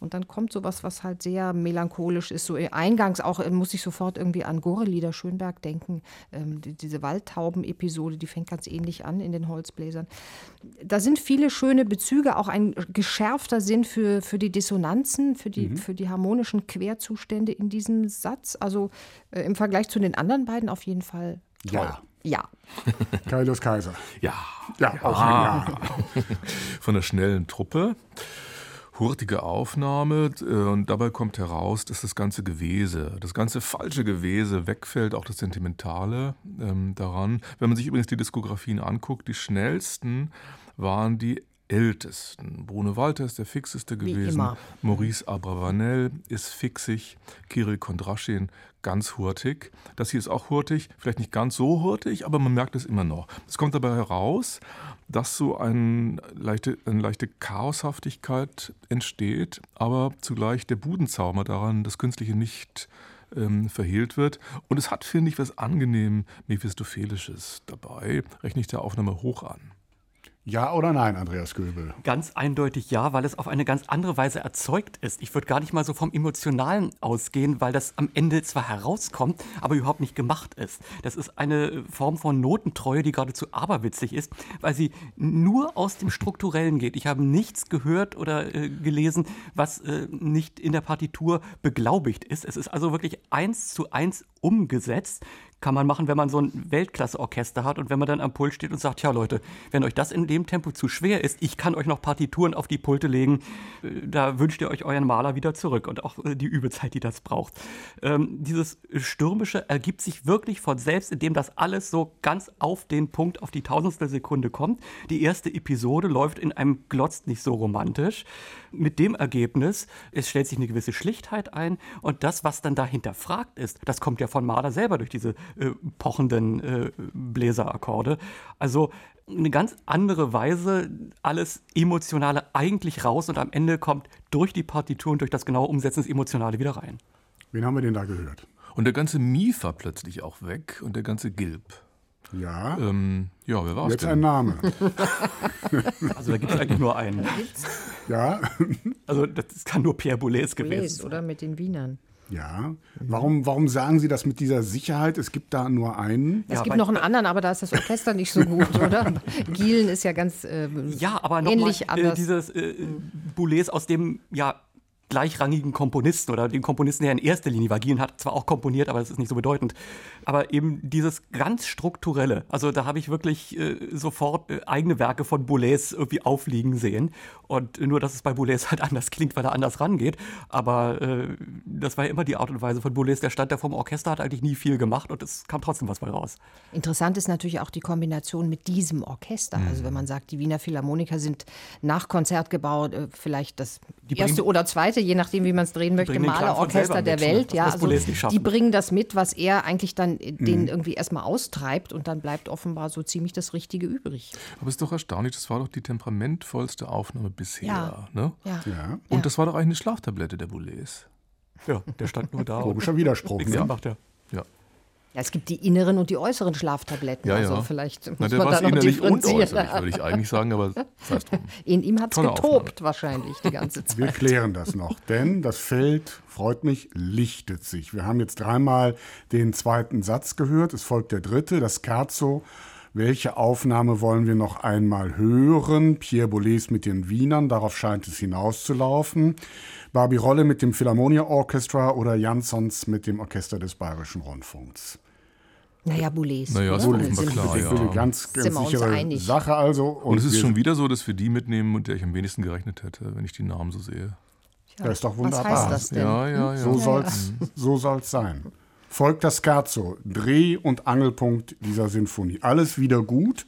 Und dann kommt sowas, was halt sehr melancholisch ist. So eingangs auch äh, muss ich sofort irgendwie an Gorelieder Schönberg denken. Ähm, die, diese Waldtauben-Episode, die fängt ganz ähnlich an in den Holzbläsern. Da sind viele schöne Bezüge, auch ein geschärfter Sinn für, für die Dissonanzen, für die, mhm. für die harmonischen Querzustände in diesem Satz. Also äh, im Vergleich zu den anderen beiden auf jeden Fall toll. Ja. Ja. Kaius Kaiser. Ja. Ja, auch ja. Von der schnellen Truppe hurtige Aufnahme äh, und dabei kommt heraus, dass das ganze Gewese, das ganze falsche Gewese wegfällt, auch das Sentimentale ähm, daran. Wenn man sich übrigens die Diskografien anguckt, die schnellsten waren die ältesten. Bruno Walter ist der fixeste gewesen. Maurice Abravanel ist fixig. Kirill Kondraschin ganz hurtig. Das hier ist auch hurtig, vielleicht nicht ganz so hurtig, aber man merkt es immer noch. Es kommt dabei heraus, dass so ein leichte, eine leichte Chaoshaftigkeit entsteht, aber zugleich der Budenzauber daran, das Künstliche nicht ähm, verhehlt wird. Und es hat, finde ich, was angenehm Mephistophelisches dabei. Rechne ich der Aufnahme hoch an. Ja oder nein, Andreas Göbel? Ganz eindeutig ja, weil es auf eine ganz andere Weise erzeugt ist. Ich würde gar nicht mal so vom Emotionalen ausgehen, weil das am Ende zwar herauskommt, aber überhaupt nicht gemacht ist. Das ist eine Form von Notentreue, die geradezu aberwitzig ist, weil sie nur aus dem Strukturellen geht. Ich habe nichts gehört oder äh, gelesen, was äh, nicht in der Partitur beglaubigt ist. Es ist also wirklich eins zu eins umgesetzt kann man machen, wenn man so ein Weltklasse-Orchester hat und wenn man dann am Pult steht und sagt, ja Leute, wenn euch das in dem Tempo zu schwer ist, ich kann euch noch Partituren auf die Pulte legen, äh, da wünscht ihr euch euren Maler wieder zurück und auch äh, die Übezeit, die das braucht. Ähm, dieses Stürmische ergibt sich wirklich von selbst, indem das alles so ganz auf den Punkt, auf die tausendstel Sekunde kommt. Die erste Episode läuft in einem Glotz nicht so romantisch. Mit dem Ergebnis, es stellt sich eine gewisse Schlichtheit ein und das, was dann dahinter fragt ist, das kommt ja von Mahler selber durch diese äh, pochenden äh, Bläserakkorde. Also eine ganz andere Weise, alles Emotionale eigentlich raus und am Ende kommt durch die Partitur und durch das genaue Umsetzen das Emotionale wieder rein. Wen haben wir denn da gehört? Und der ganze Mief war plötzlich auch weg und der ganze Gilb. Ja. Ähm, ja, wer war es Jetzt ein Name. also da gibt es eigentlich nur einen. Ja. Also das kann nur Pierre Boulez gewesen sein. oder mit den Wienern. Ja. Warum, warum sagen Sie das mit dieser Sicherheit? Es gibt da nur einen. Es Ja, gibt noch einen anderen, aber da ist das Orchester nicht so gut, oder? Gielen ist ja ganz äh, Ja, aber ähnlich äh, anders. dieses äh, Boulez aus dem ja gleichrangigen Komponisten oder den Komponisten, der in erster Linie war. Gien hat zwar auch komponiert, aber das ist nicht so bedeutend. Aber eben dieses ganz strukturelle, also da habe ich wirklich äh, sofort äh, eigene Werke von Boulez irgendwie aufliegen sehen. Und nur, dass es bei Boulez halt anders klingt, weil er anders rangeht. Aber äh, das war ja immer die Art und Weise von Boulez. Der stand da vom Orchester, hat eigentlich nie viel gemacht und es kam trotzdem was bei raus. Interessant ist natürlich auch die Kombination mit diesem Orchester. Also wenn man sagt, die Wiener Philharmoniker sind nach Konzert gebaut, äh, vielleicht das Die erste oder zweite, je nachdem, wie man es drehen möchte, Malerorchester der mit, ne? Welt. Das Ja, muss also Boulez nicht schaffen. die bringen das mit, was er eigentlich dann äh, den irgendwie erstmal austreibt und dann bleibt offenbar so ziemlich das Richtige übrig. Aber es ist doch erstaunlich, das war doch die temperamentvollste Aufnahme bisher. Ja. Ne? Ja. Ja. Und das war doch eigentlich eine Schlaftablette der Boulez. Ja, der stand nur da. Komischer Widerspruch. Ne? gemacht, ja. Ja. Ja, es gibt die inneren und die äußeren Schlaftabletten. Ja, also ja. vielleicht muss Na, der man war da noch innerlich und äußerlich, würde ich eigentlich sagen, aber sei es drum. In ihm hat es getobt Aufnahme. wahrscheinlich die ganze Zeit. Wir klären das noch, denn das Feld, freut mich, lichtet sich. Wir haben jetzt dreimal den zweiten Satz gehört, es folgt der dritte, das Scherzo. Welche Aufnahme wollen wir noch einmal hören? Pierre Boulez mit den Wienern, darauf scheint es hinauszulaufen. Barbie Rolle mit dem Philharmonia Orchestra oder Jansons mit dem Orchester des Bayerischen Rundfunks. Naja, Boulez. Naja, ist Dann offenbar sind- klar, Ich ja. ganz, Sind ganz uns sichere einig. Sache also. Und es ist schon wieder so, dass wir die mitnehmen, mit der ich am wenigsten gerechnet hätte, wenn ich die Namen so sehe. Ja, ist doch Was wunderbar. heißt das denn? Ja, ja, ja. So soll's, so soll's sein. Folgt das Scherzo, Dreh- und Angelpunkt dieser Sinfonie. Alles wieder gut,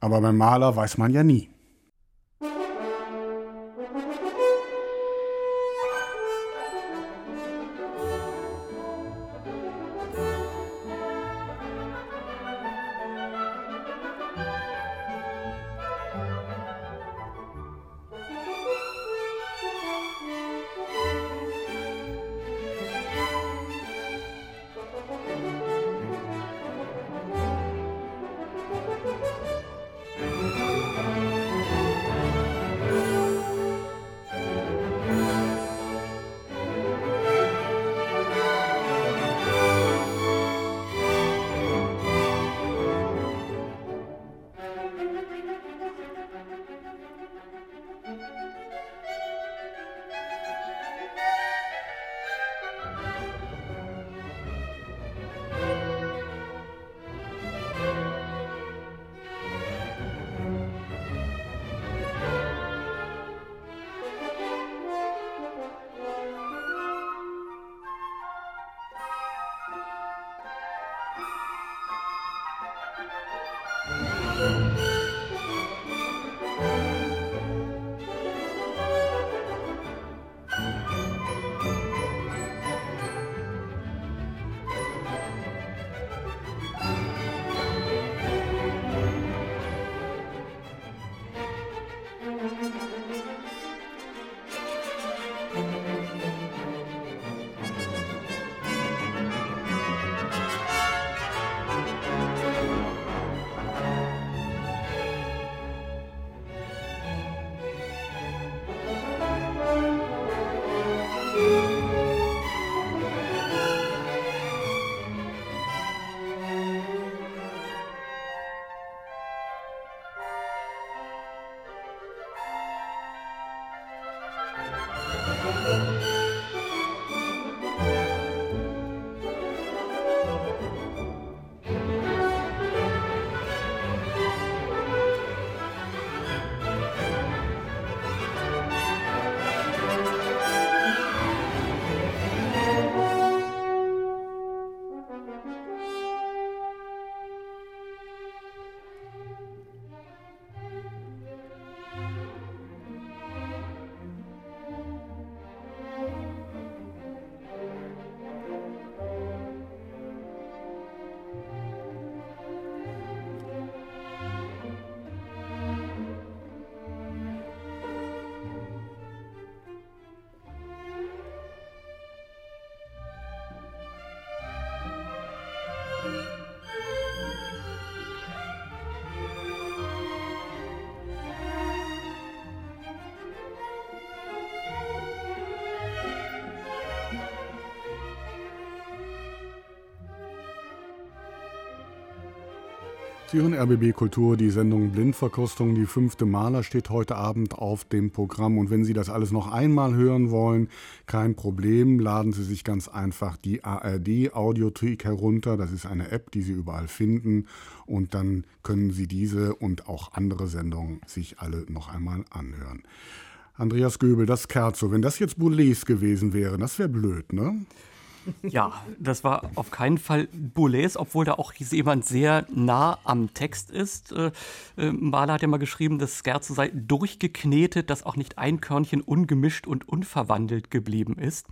aber beim Maler weiß man ja nie. Sie hören RBB Kultur, die Sendung Blindverkostung. Die fünfte Maler steht heute Abend auf dem Programm. Und wenn Sie das alles noch einmal hören wollen, kein Problem. Laden Sie sich ganz einfach die ARD Audiothek herunter. Das ist eine App, die Sie überall finden. Und dann können Sie diese und auch andere Sendungen sich alle noch einmal anhören. Andreas Göbel, das Kerzo, wenn das jetzt Boulez gewesen wäre, das wäre blöd, ne? Ja, das war auf keinen Fall Boulez, obwohl da auch jemand sehr nah am Text ist. Äh, äh, Mahler hat ja mal geschrieben, das Scherzo sei durchgeknetet, dass auch nicht ein Körnchen ungemischt und unverwandelt geblieben ist.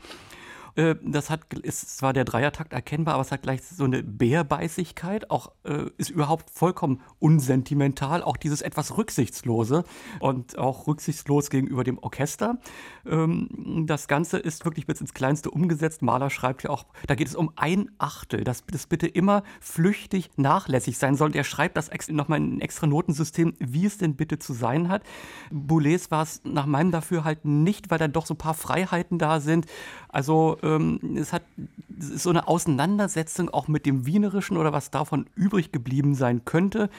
Äh, das hat, ist zwar der Dreiertakt erkennbar, aber es hat gleich so eine Bärbeißigkeit, auch äh, ist überhaupt vollkommen unsentimental, auch dieses etwas Rücksichtslose und auch rücksichtslos gegenüber dem Orchester. Ähm, das Ganze ist wirklich bis ins Kleinste umgesetzt. Mahler schreibt ja auch, da geht es um ein Achtel, dass das bitte immer flüchtig nachlässig sein soll. Der schreibt das nochmal in ein extra Notensystem, wie es denn bitte zu sein hat. Boulez war es nach meinem Dafürhalten nicht, weil dann doch so ein paar Freiheiten da sind. Also es hat es ist so eine Auseinandersetzung auch mit dem Wienerischen oder was davon übrig geblieben sein könnte.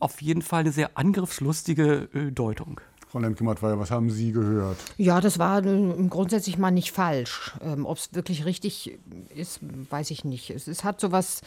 Auf jeden Fall eine sehr angriffslustige äh, Deutung. Frau Lemke-Mattweier, was haben Sie gehört? Ja, das war äh, grundsätzlich mal nicht falsch. Ähm, Ob es wirklich richtig ist, weiß ich nicht. Es, es hat so was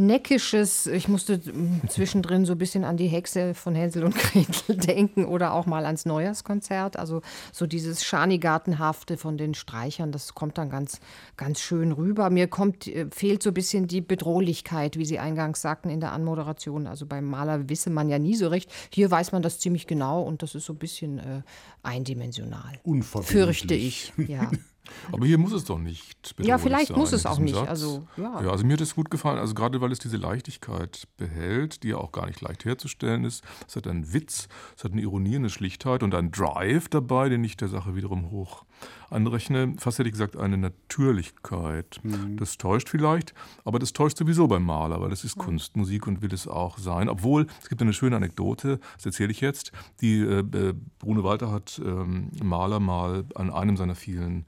Neckisches. Ich musste mm, zwischendrin so ein bisschen an die Hexe von Hänsel und Gretel denken oder auch mal ans Neujahrskonzert. Also so dieses Schanigartenhafte von den Streichern, das kommt dann ganz, ganz schön rüber. Mir kommt, äh, fehlt so ein bisschen die Bedrohlichkeit, wie Sie eingangs sagten in der Anmoderation. Also beim Maler wisse man ja nie so recht. Hier weiß man das ziemlich genau und das ist so ein bisschen äh, eindimensional. Unverbindlich. Fürchte ich, ja. Aber hier muss es doch nicht. Ja, vielleicht sein, muss es auch nicht. Satz. Also, ja. ja, also mir hat es gut gefallen. Also gerade weil es diese Leichtigkeit behält, die ja auch gar nicht leicht herzustellen ist. Es hat einen Witz, es hat eine Ironie, eine Schlichtheit und einen Drive dabei, den ich der Sache wiederum hoch anrechne. Fast hätte ich gesagt, eine Natürlichkeit. Das täuscht vielleicht, aber das täuscht sowieso beim Maler, weil das ist Kunstmusik und will es auch sein. Obwohl, es gibt eine schöne Anekdote, das erzähle ich jetzt. Die äh, äh, Bruno Walter hat ähm, Maler mal an einem seiner vielen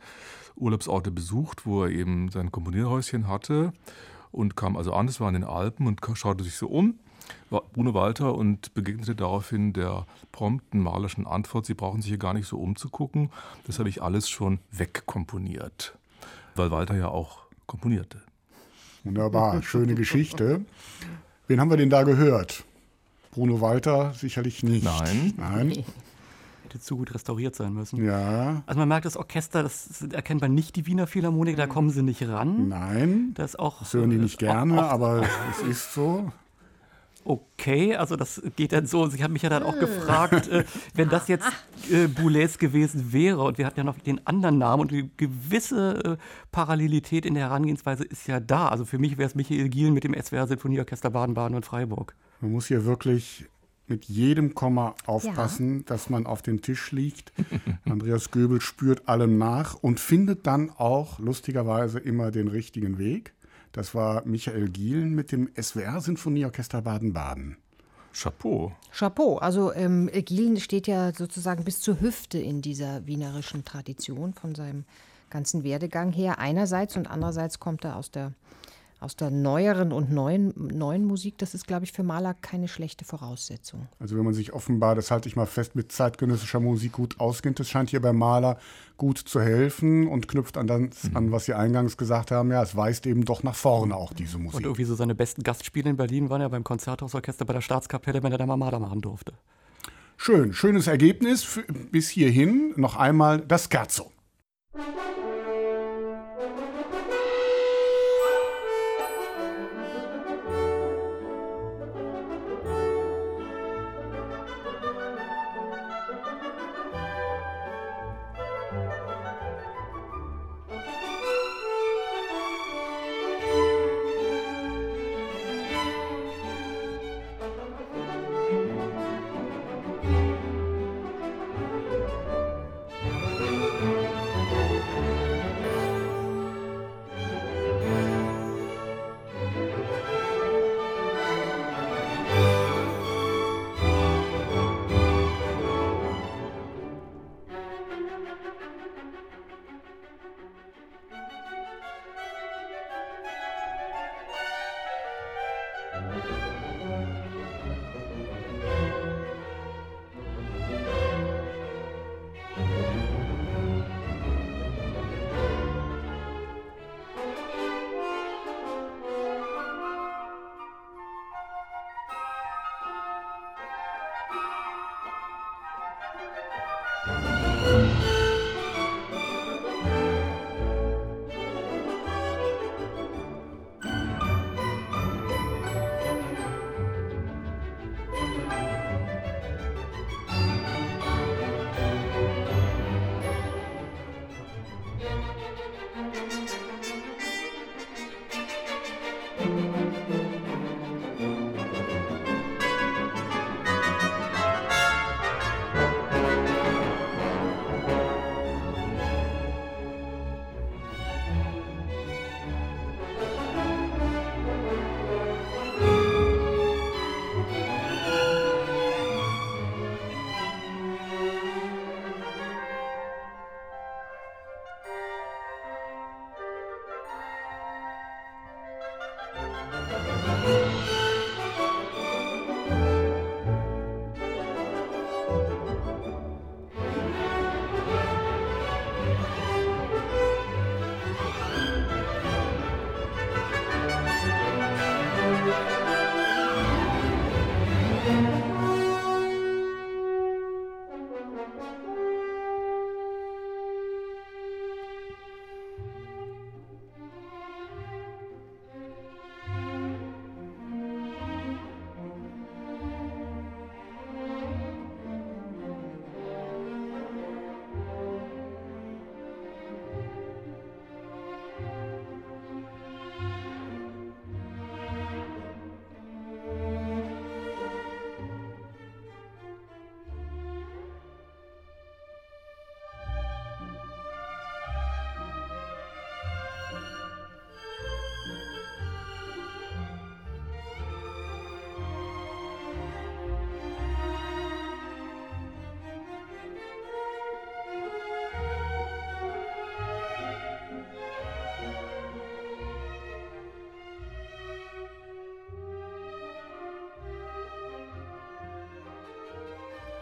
Urlaubsorte besucht, wo er eben sein Komponierhäuschen hatte und kam also an, das war in den Alpen und schaute sich so um, Bruno Walter und begegnete daraufhin der prompten malerischen Antwort, Sie brauchen sich hier gar nicht so umzugucken, das habe ich alles schon wegkomponiert, weil Walter ja auch komponierte. Wunderbar, schöne Geschichte. Wen haben wir denn da gehört? Bruno Walter sicherlich nicht. Nein. Nein. Hätte zu gut restauriert sein müssen. Ja. Also man merkt, das Orchester, das sind erkennbar nicht die Wiener Philharmonik, da kommen sie nicht ran. Nein. Das ist auch. Das hören die nicht äh, auch- gerne, aber es ist so. Okay, also das geht dann so. Sie haben mich ja dann auch gefragt, äh, wenn das jetzt äh, Boulez gewesen wäre und wir hatten ja noch den anderen Namen und eine gewisse äh, Parallelität in der Herangehensweise ist ja da. Also für mich wäre es Michael Gielen mit dem SWR Sinfonieorchester Baden-Baden und Freiburg. Man muss hier wirklich mit jedem Komma aufpassen, dass man auf den Tisch liegt. Andreas Göbel spürt allem nach und findet dann auch lustigerweise immer den richtigen Weg. Das war Michael Gielen mit dem SWR Sinfonieorchester Baden-Baden. Chapeau. Chapeau. Also ähm, Gielen steht ja sozusagen bis zur Hüfte in dieser wienerischen Tradition von seinem ganzen Werdegang her. Einerseits und andererseits kommt er aus der, aus der neueren und neuen, neuen Musik. Das ist, glaube ich, für Maler keine schlechte Voraussetzung. Also wenn man sich offenbar, das halte ich mal fest, mit zeitgenössischer Musik gut auskennt, das scheint hier beim Maler gut zu helfen und knüpft an das an, was Sie eingangs gesagt haben. Ja, es weist eben doch nach vorne auch diese Und Musik. irgendwie so seine besten Gastspiele in Berlin waren ja beim Konzerthausorchester bei der Staatskapelle, wenn er da mal Maler machen durfte. Schön, schönes Ergebnis für, bis hierhin. Noch einmal das Scherzo.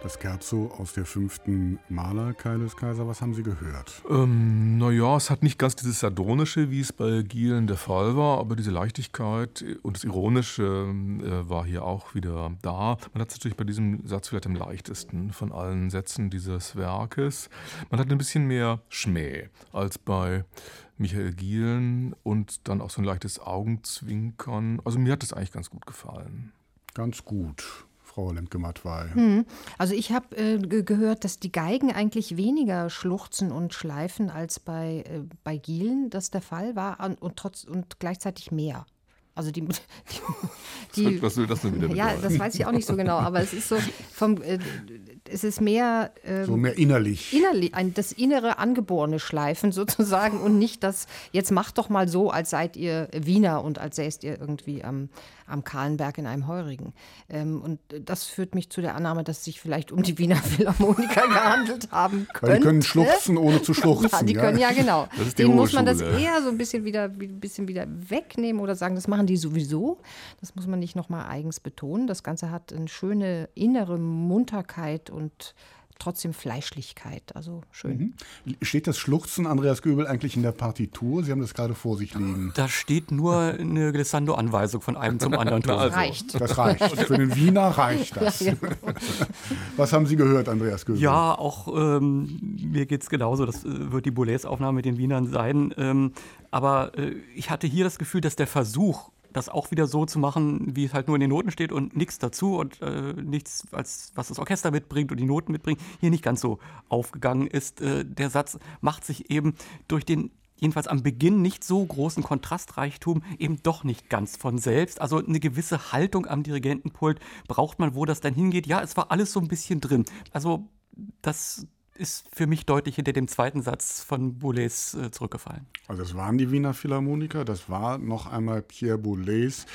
Das Scherzo aus der fünften Maler, Kailes Kaiser, was haben Sie gehört? Ähm, naja, es hat nicht ganz dieses Sardonische, wie es bei Gielen der Fall war, aber diese Leichtigkeit und das Ironische äh, war hier auch wieder da. Man hat es natürlich bei diesem Satz vielleicht am leichtesten von allen Sätzen dieses Werkes. Man hat ein bisschen mehr Schmäh als bei Michael Gielen und dann auch so ein leichtes Augenzwinkern. Also mir hat das eigentlich ganz gut gefallen. Ganz gut. Frau Lemke-Matwei? Hm. Also ich habe äh, gehört, dass die Geigen eigentlich weniger schluchzen und schleifen als bei, äh, bei Gielen das der Fall war und, und, trotz, und gleichzeitig mehr. Also die, die, die was will das denn wieder Ja, das weiß ich auch nicht so genau, aber es ist so vom äh, es ist mehr ähm, so mehr innerlich. Innerlich ein, das innere angeborene Schleifen sozusagen und nicht das jetzt macht doch mal so, als seid ihr Wiener und als säßt ihr irgendwie am am Kahlenberg in einem Heurigen. Ähm, und das führt mich zu der Annahme, dass es sich vielleicht um die Wiener Philharmoniker gehandelt haben könnte. Die können schluchzen, ohne zu schluchzen. Ja, die können, ja, genau. Denen muss man das eher so ein bisschen wieder, ein bisschen wieder wegnehmen oder sagen, das machen die sowieso. Das muss man nicht nochmal eigens betonen. Das Ganze hat eine schöne innere Munterkeit und trotzdem Fleischlichkeit. Also schön. Mhm. Steht das Schluchzen Andreas Göbel eigentlich in der Partitur? Sie haben das gerade vor sich liegen. Da steht nur eine Glissando-Anweisung von einem zum anderen. Das also. reicht. Das reicht. Für den Wiener reicht das. Ja, genau. Was haben Sie gehört, Andreas Göbel? Ja, auch ähm, mir geht es genauso. Das äh, wird die Boulez-Aufnahme mit den Wienern sein. Ähm, aber äh, ich hatte hier das Gefühl, dass der Versuch, das auch wieder so zu machen, wie es halt nur in den Noten steht und nichts dazu und äh, nichts, als was das Orchester mitbringt und die Noten mitbringt, hier nicht ganz so aufgegangen ist. Äh, der Satz macht sich eben durch den jedenfalls am Beginn nicht so großen Kontrastreichtum eben doch nicht ganz von selbst. Also eine gewisse Haltung am Dirigentenpult braucht man, wo das dann hingeht. Ja, es war alles so ein bisschen drin. Also das ist für mich deutlich hinter dem zweiten Satz von Boulez äh, zurückgefallen. Also es waren die Wiener Philharmoniker, das war noch einmal Pierre Boulez.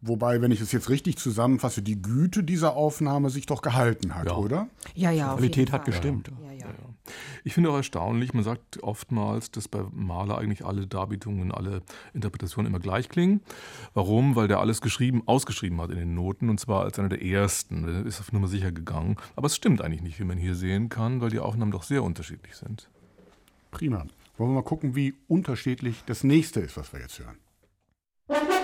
Wobei, wenn ich es jetzt richtig zusammenfasse, die Güte dieser Aufnahme sich doch gehalten hat, ja. oder? Ja, ja. Die Qualität hat gestimmt. Ja. Ja, ich finde auch erstaunlich, man sagt oftmals, dass bei Mahler eigentlich alle Darbietungen, alle Interpretationen immer gleich klingen. Warum? Weil der alles geschrieben, ausgeschrieben hat in den Noten und zwar als einer der ersten. Er ist auf Nummer sicher gegangen. Aber es stimmt eigentlich nicht, wie man hier sehen kann, weil die Aufnahmen doch sehr unterschiedlich sind. Prima. Wollen wir mal gucken, wie unterschiedlich das nächste ist, was wir jetzt hören.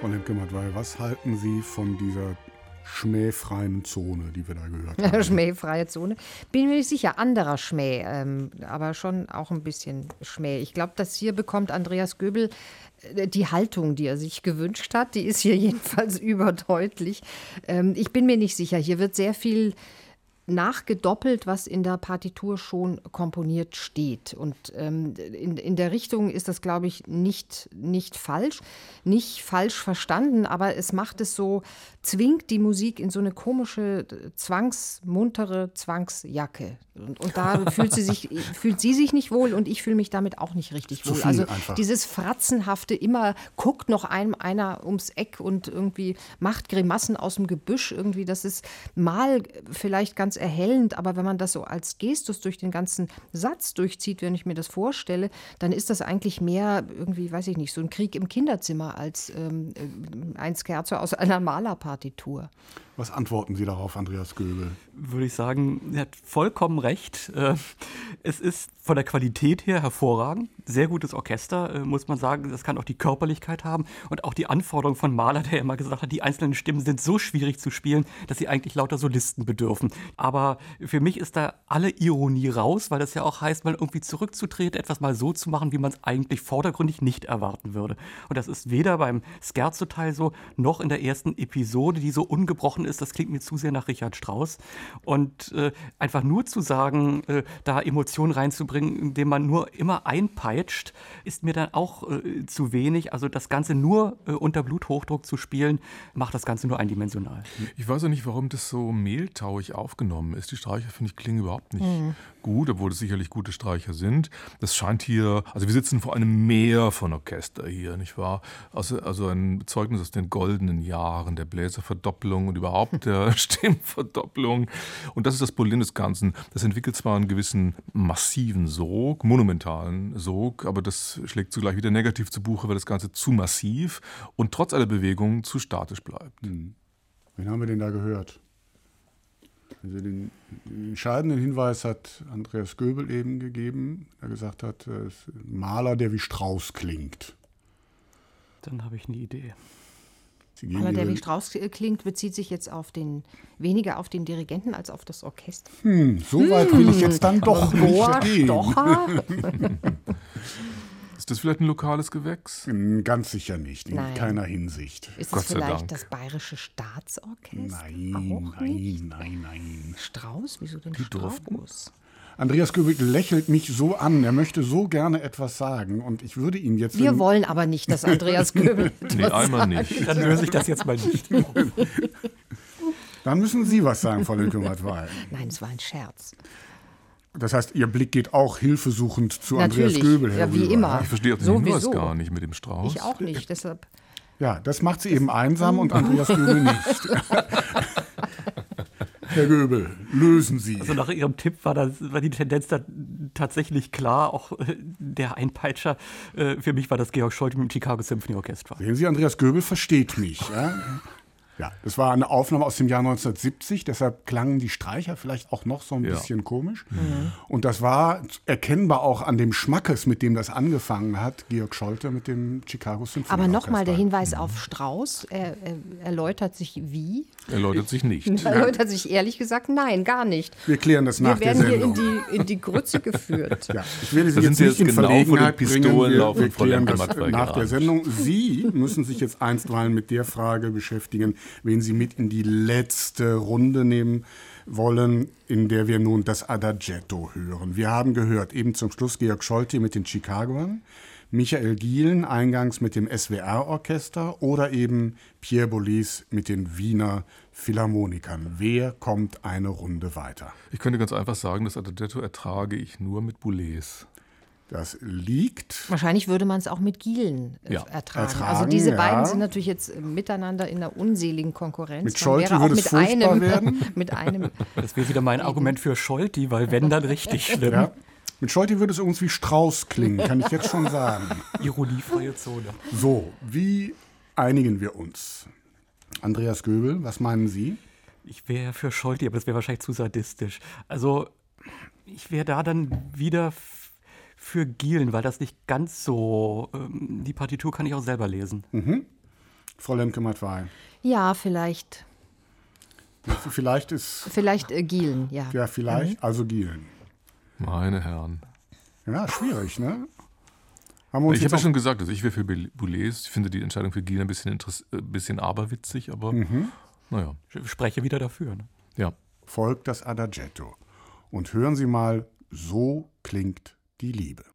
Frau Lemke-Matwei, was halten Sie von dieser schmähfreien Zone, die wir da gehört haben? Schmähfreie Zone. Bin mir nicht sicher, anderer Schmäh, ähm, aber schon auch ein bisschen Schmäh. Ich glaube, dass hier bekommt Andreas Göbel äh, die Haltung, die er sich gewünscht hat, die ist hier jedenfalls überdeutlich. Ähm, ich bin mir nicht sicher. Hier wird sehr viel nachgedoppelt, was in der Partitur schon komponiert steht. Und ähm, in, in der Richtung ist das, glaube ich, nicht, nicht falsch, nicht falsch verstanden, aber es macht es so, zwingt die Musik in so eine komische, zwangsmuntere Zwangsjacke. Und, und da fühlt sie, sich, fühlt sie sich nicht wohl und ich fühle mich damit auch nicht richtig wohl. Also einfach. dieses Fratzenhafte, immer guckt noch einem einer ums Eck und irgendwie macht Grimassen aus dem Gebüsch irgendwie, das ist mal vielleicht ganz erhellend, aber wenn man das so als Gestus durch den ganzen Satz durchzieht, wenn ich mir das vorstelle, dann ist das eigentlich mehr irgendwie, weiß ich nicht, so ein Krieg im Kinderzimmer als ähm, ein Scherzo aus einer Malerpartitur. Was antworten Sie darauf, Andreas Göbel? Würde ich sagen, er hat vollkommen recht. Äh, es ist von der Qualität her hervorragend. Sehr gutes Orchester, äh, muss man sagen. Das kann auch die Körperlichkeit haben und auch die Anforderungen von Mahler, der immer gesagt hat, die einzelnen Stimmen sind so schwierig zu spielen, dass sie eigentlich lauter Solisten bedürfen. Aber für mich ist da alle Ironie raus, weil das ja auch heißt, mal irgendwie zurückzutreten, etwas mal so zu machen, wie man es eigentlich vordergründig nicht erwarten würde. Und das ist weder beim Scherzo-Teil so, noch in der ersten Episode, die so ungebrochen ist ist, das klingt mir zu sehr nach Richard Strauss. Und äh, einfach nur zu sagen, äh, da Emotionen reinzubringen, indem man nur immer einpeitscht, ist mir dann auch äh, zu wenig. Also das Ganze nur äh, unter Bluthochdruck zu spielen, macht das Ganze nur eindimensional. Ich weiß auch nicht, warum das so mehltauig aufgenommen ist. Die Streicher, finde ich, klingen überhaupt nicht mhm. gut, obwohl es sicherlich gute Streicher sind. Das scheint hier, also wir sitzen vor einem Meer von Orchester hier, nicht wahr? Also, also ein Zeugnis aus den goldenen Jahren der Bläserverdopplung und überhaupt überhaupt der Stimmverdopplung. Und das ist das Problem des Ganzen. Das entwickelt zwar einen gewissen massiven Sog, monumentalen Sog, aber das schlägt zugleich wieder negativ zu Buche, weil das Ganze zu massiv und trotz aller Bewegungen zu statisch bleibt. Hm. Wen haben wir denn da gehört? Also den, den, entscheidenden Hinweis hat Andreas Göbel eben gegeben, der gesagt hat, es ist ein Maler, der wie Strauß klingt. Dann habe ich eine Idee. Aber der wie Strauß klingt, bezieht sich jetzt auf den, weniger auf den Dirigenten als auf das Orchester. Hm, so weit will ich jetzt dann doch Boah, nicht Stocher? Ist das vielleicht ein lokales Gewächs? Hm, ganz sicher nicht, in Nein. keiner Hinsicht. Ist es vielleicht das Bayerische Staatsorchester? Nein, nein, nein, nein. Strauß? Wieso denn Die Strauß? Andreas Göbel lächelt mich so an. Er möchte so gerne etwas sagen. Und ich würde ihm jetzt. Wir wollen aber nicht, dass Andreas Göbel. nee, einmal nicht. Dann löse ich das jetzt mal nicht. Dann müssen Sie was sagen, Frau Lünke-Mattweil. Nein, es war ein Scherz. Das heißt, Ihr Blick geht auch hilfesuchend zu Natürlich. Andreas Göbel herüber. Ja, wie immer. Ich verstehe auch den Hinweis gar nicht mit dem Strauß. Ich auch nicht, deshalb. Ja, das macht sie eben einsam und Andreas Göbel nicht. Herr Göbel, lösen Sie. Also nach Ihrem Tipp war, das, war die Tendenz da tatsächlich klar. Auch äh, der Einpeitscher, äh, für mich war das Georg Scholti mit dem Chicago Symphony Orchestra. Sehen Sie, Andreas Göbel versteht mich. Ja? Ja, das war eine Aufnahme aus dem Jahr 1970, deshalb klangen die Streicher vielleicht auch noch so ein ja. bisschen komisch. Mhm. Und das war erkennbar auch an dem Schmackes, mit dem das angefangen hat, Georg Scholte mit dem Chicago Symphony. Aber nochmal der Hinweis mhm. auf Strauß, er, er, erläutert sich wie? Erläutert sich nicht. erläutert sich ehrlich gesagt nein, gar nicht. Wir klären das nach der Sendung. Wir werden hier in die, in die Grütze geführt. Ja, ich werde Sie jetzt nicht in genau Verlegenheit bringen. Wir, wir klären das nach der Sendung. Sie müssen sich jetzt einstweilen mit der Frage beschäftigen, wen Sie mit in die letzte Runde nehmen wollen, in der wir nun das Adagetto hören. Wir haben gehört, eben zum Schluss Georg Scholti mit den Chicagoern, Michael Gielen eingangs mit dem SWR-Orchester oder eben Pierre Bolis mit den Wiener Philharmonikern. Wer kommt eine Runde weiter? Ich könnte ganz einfach sagen, das Adagetto ertrage ich nur mit Boulez. Das liegt. Wahrscheinlich würde man es auch mit Gielen äh, ja. ertragen. ertragen. Also diese beiden sind natürlich jetzt äh, miteinander in einer unseligen Konkurrenz. Mit Scholti würde es mit einem, werden. mit einem. Das wäre wieder mein Argument für Scholti, weil wenn dann richtig schlimm. Ja. Mit Scholti würde es irgendwie Strauß klingen, kann ich jetzt schon sagen. Ironiefreie Zone. So, wie einigen wir uns? Andreas Göbel, was meinen Sie? Ich wäre für Scholti, aber das wäre wahrscheinlich zu sadistisch. Also, ich wäre da dann wieder für Gielen, weil das nicht ganz so. Ähm, die Partitur kann ich auch selber lesen. Mhm. Frau Lemke-Matwei. Ja, vielleicht. Vielleicht ist. Vielleicht äh, Gielen, ja. Ja, vielleicht, mhm. also Gielen. Meine Herren. Ja, schwierig, ne? Haben ich habe ja schon gesagt, also ich wäre für Boulez. Ich finde die Entscheidung für Gielen ein bisschen, äh, bisschen aberwitzig, aber mhm. naja. Ich spreche wieder dafür. Ne? Ja. Folgt das Adagetto. Und hören Sie mal, so klingt die Liebe.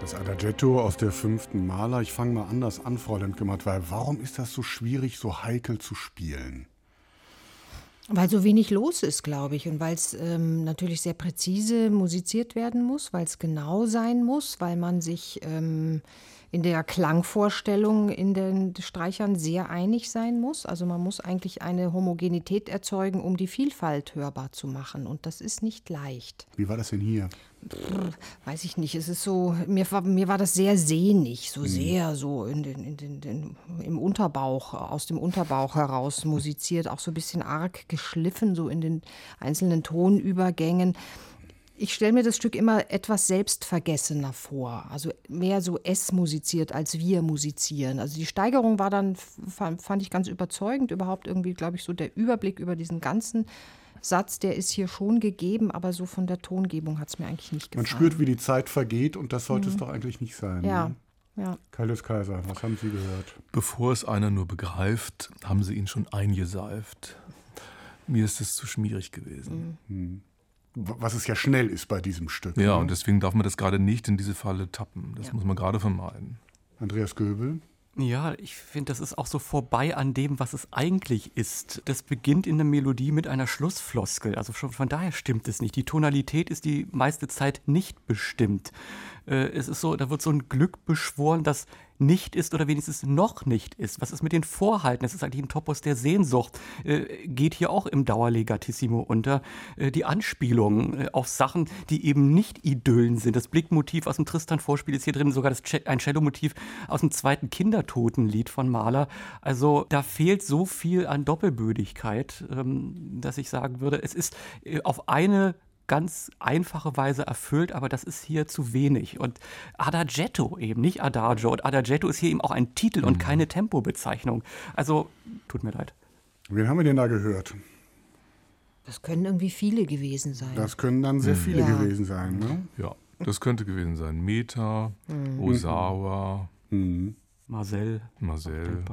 Adagetto aus der fünften Maler. Ich fange mal anders an, Frau Lemke-Matt, weil warum ist das so schwierig, so heikel zu spielen? Weil so wenig los ist, glaube ich, und weil es ähm, natürlich sehr präzise musiziert werden muss, weil es genau sein muss, weil man sich ähm, in der Klangvorstellung in den Streichern sehr einig sein muss. Also man muss eigentlich eine Homogenität erzeugen, um die Vielfalt hörbar zu machen. Und das ist nicht leicht. Wie war das denn hier? Pff, weiß ich nicht. Es ist so, mir war, mir war das sehr sehnig, so mhm. sehr so in den, in den, den, im Unterbauch, aus dem Unterbauch heraus musiziert, auch so ein bisschen arg geschliffen, so in den einzelnen Tonübergängen ich stelle mir das Stück immer etwas selbstvergessener vor, also mehr so es musiziert als wir musizieren. Also die Steigerung war dann, fand ich ganz überzeugend, überhaupt irgendwie, glaube ich, so der Überblick über diesen ganzen Satz, der ist hier schon gegeben, aber so von der Tongebung hat es mir eigentlich nicht gefallen. Man spürt, wie die Zeit vergeht und das sollte mhm. es doch eigentlich nicht sein. Ja. Ne? Ja. Kaltes Kaiser, was haben Sie gehört? Bevor es einer nur begreift, haben Sie ihn schon eingeseift. Mir ist es zu schmierig gewesen. Mhm. Mhm was es ja schnell ist bei diesem Stück. Ja, ne? und deswegen darf man das gerade nicht in diese Falle tappen. Das ja. muss man gerade vermeiden. Andreas Göbel? Ja, ich finde, das ist auch so vorbei an dem, was es eigentlich ist. Das beginnt in der Melodie mit einer Schlussfloskel. Also schon von daher stimmt es nicht. Die Tonalität ist die meiste Zeit nicht bestimmt. Äh, es ist so, da wird so ein Glück beschworen, das nicht ist oder wenigstens noch nicht ist. Was ist mit den Vorhalten? Das ist eigentlich ein Topos der Sehnsucht. Äh, geht hier auch im Dauerlegatissimo unter. Äh, die Anspielungen äh, auf Sachen, die eben nicht Idyllen sind. Das Blickmotiv aus dem Tristan-Vorspiel ist hier drin, sogar das ein Cello-Motiv aus dem zweiten Kindertotenlied von Mahler. Also da fehlt so viel an Doppelbödigkeit, ähm, dass ich sagen würde, es ist äh, auf eine ganz einfache Weise erfüllt, aber das ist hier zu wenig. Und Adagetto eben, nicht Adagio. Und Adagetto ist hier eben auch ein Titel mhm. und keine Tempobezeichnung. Also, tut mir leid. Wen haben wir denn da gehört? Das können irgendwie viele gewesen sein. Das können dann sehr mhm. viele ja. gewesen sein, ne? Ja, das könnte gewesen sein. Meta, mhm. Osawa, mhm. Marcel. Marcel.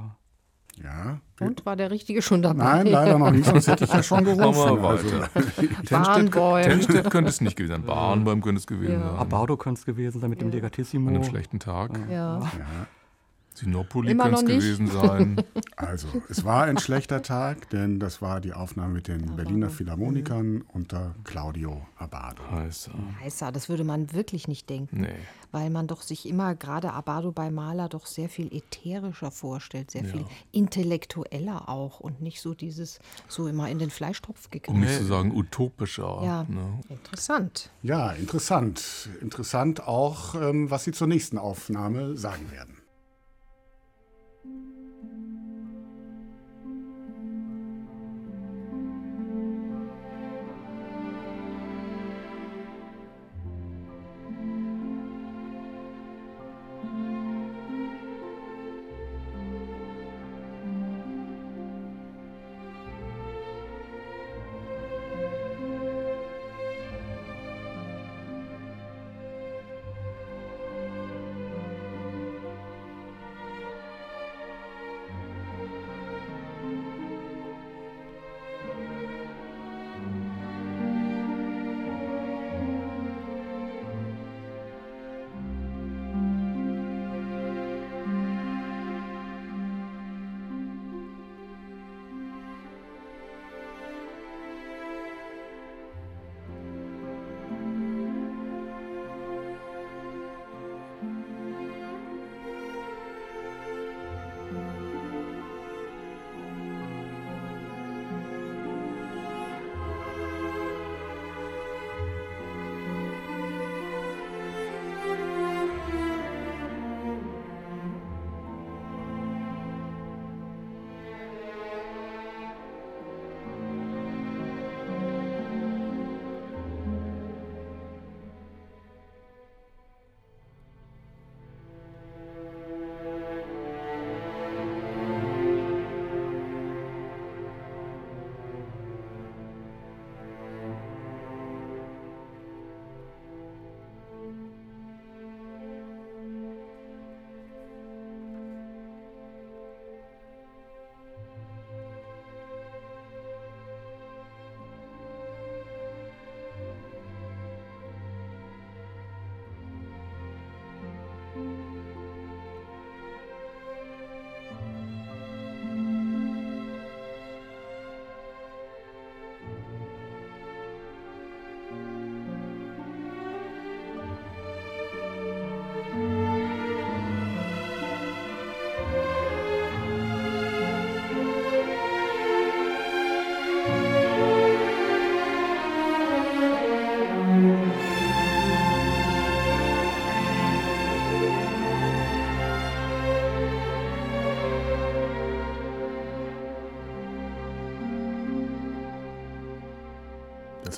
Ja. Und war der Richtige schon dabei? Nein, leider noch nicht, sonst hätte ich ja schon gerufen. Wir weiter. Barnbäum. Tenstedt könnte es nicht gewesen sein. Barnbäum könnte es gewesen ja. sein. Abardo könnte es gewesen sein mit ja. dem Legatissimo. An einem schlechten Tag. Ja. ja. Sinopoli könnte es gewesen sein. Also, es war ein schlechter Tag, denn das war die Aufnahme mit den Berliner Philharmonikern unter Claudio Abbado. Heißer. Heißer, das würde man wirklich nicht denken. Nee. Weil man doch sich immer, gerade Abbado bei Maler, doch sehr viel ätherischer vorstellt, sehr ja. viel intellektueller auch und nicht so dieses, so immer in den Fleischtopf gekriegt. Um nicht zu sagen utopischer. Ja, ne? interessant. Ja, interessant. Interessant auch, ähm, was Sie zur nächsten Aufnahme sagen werden.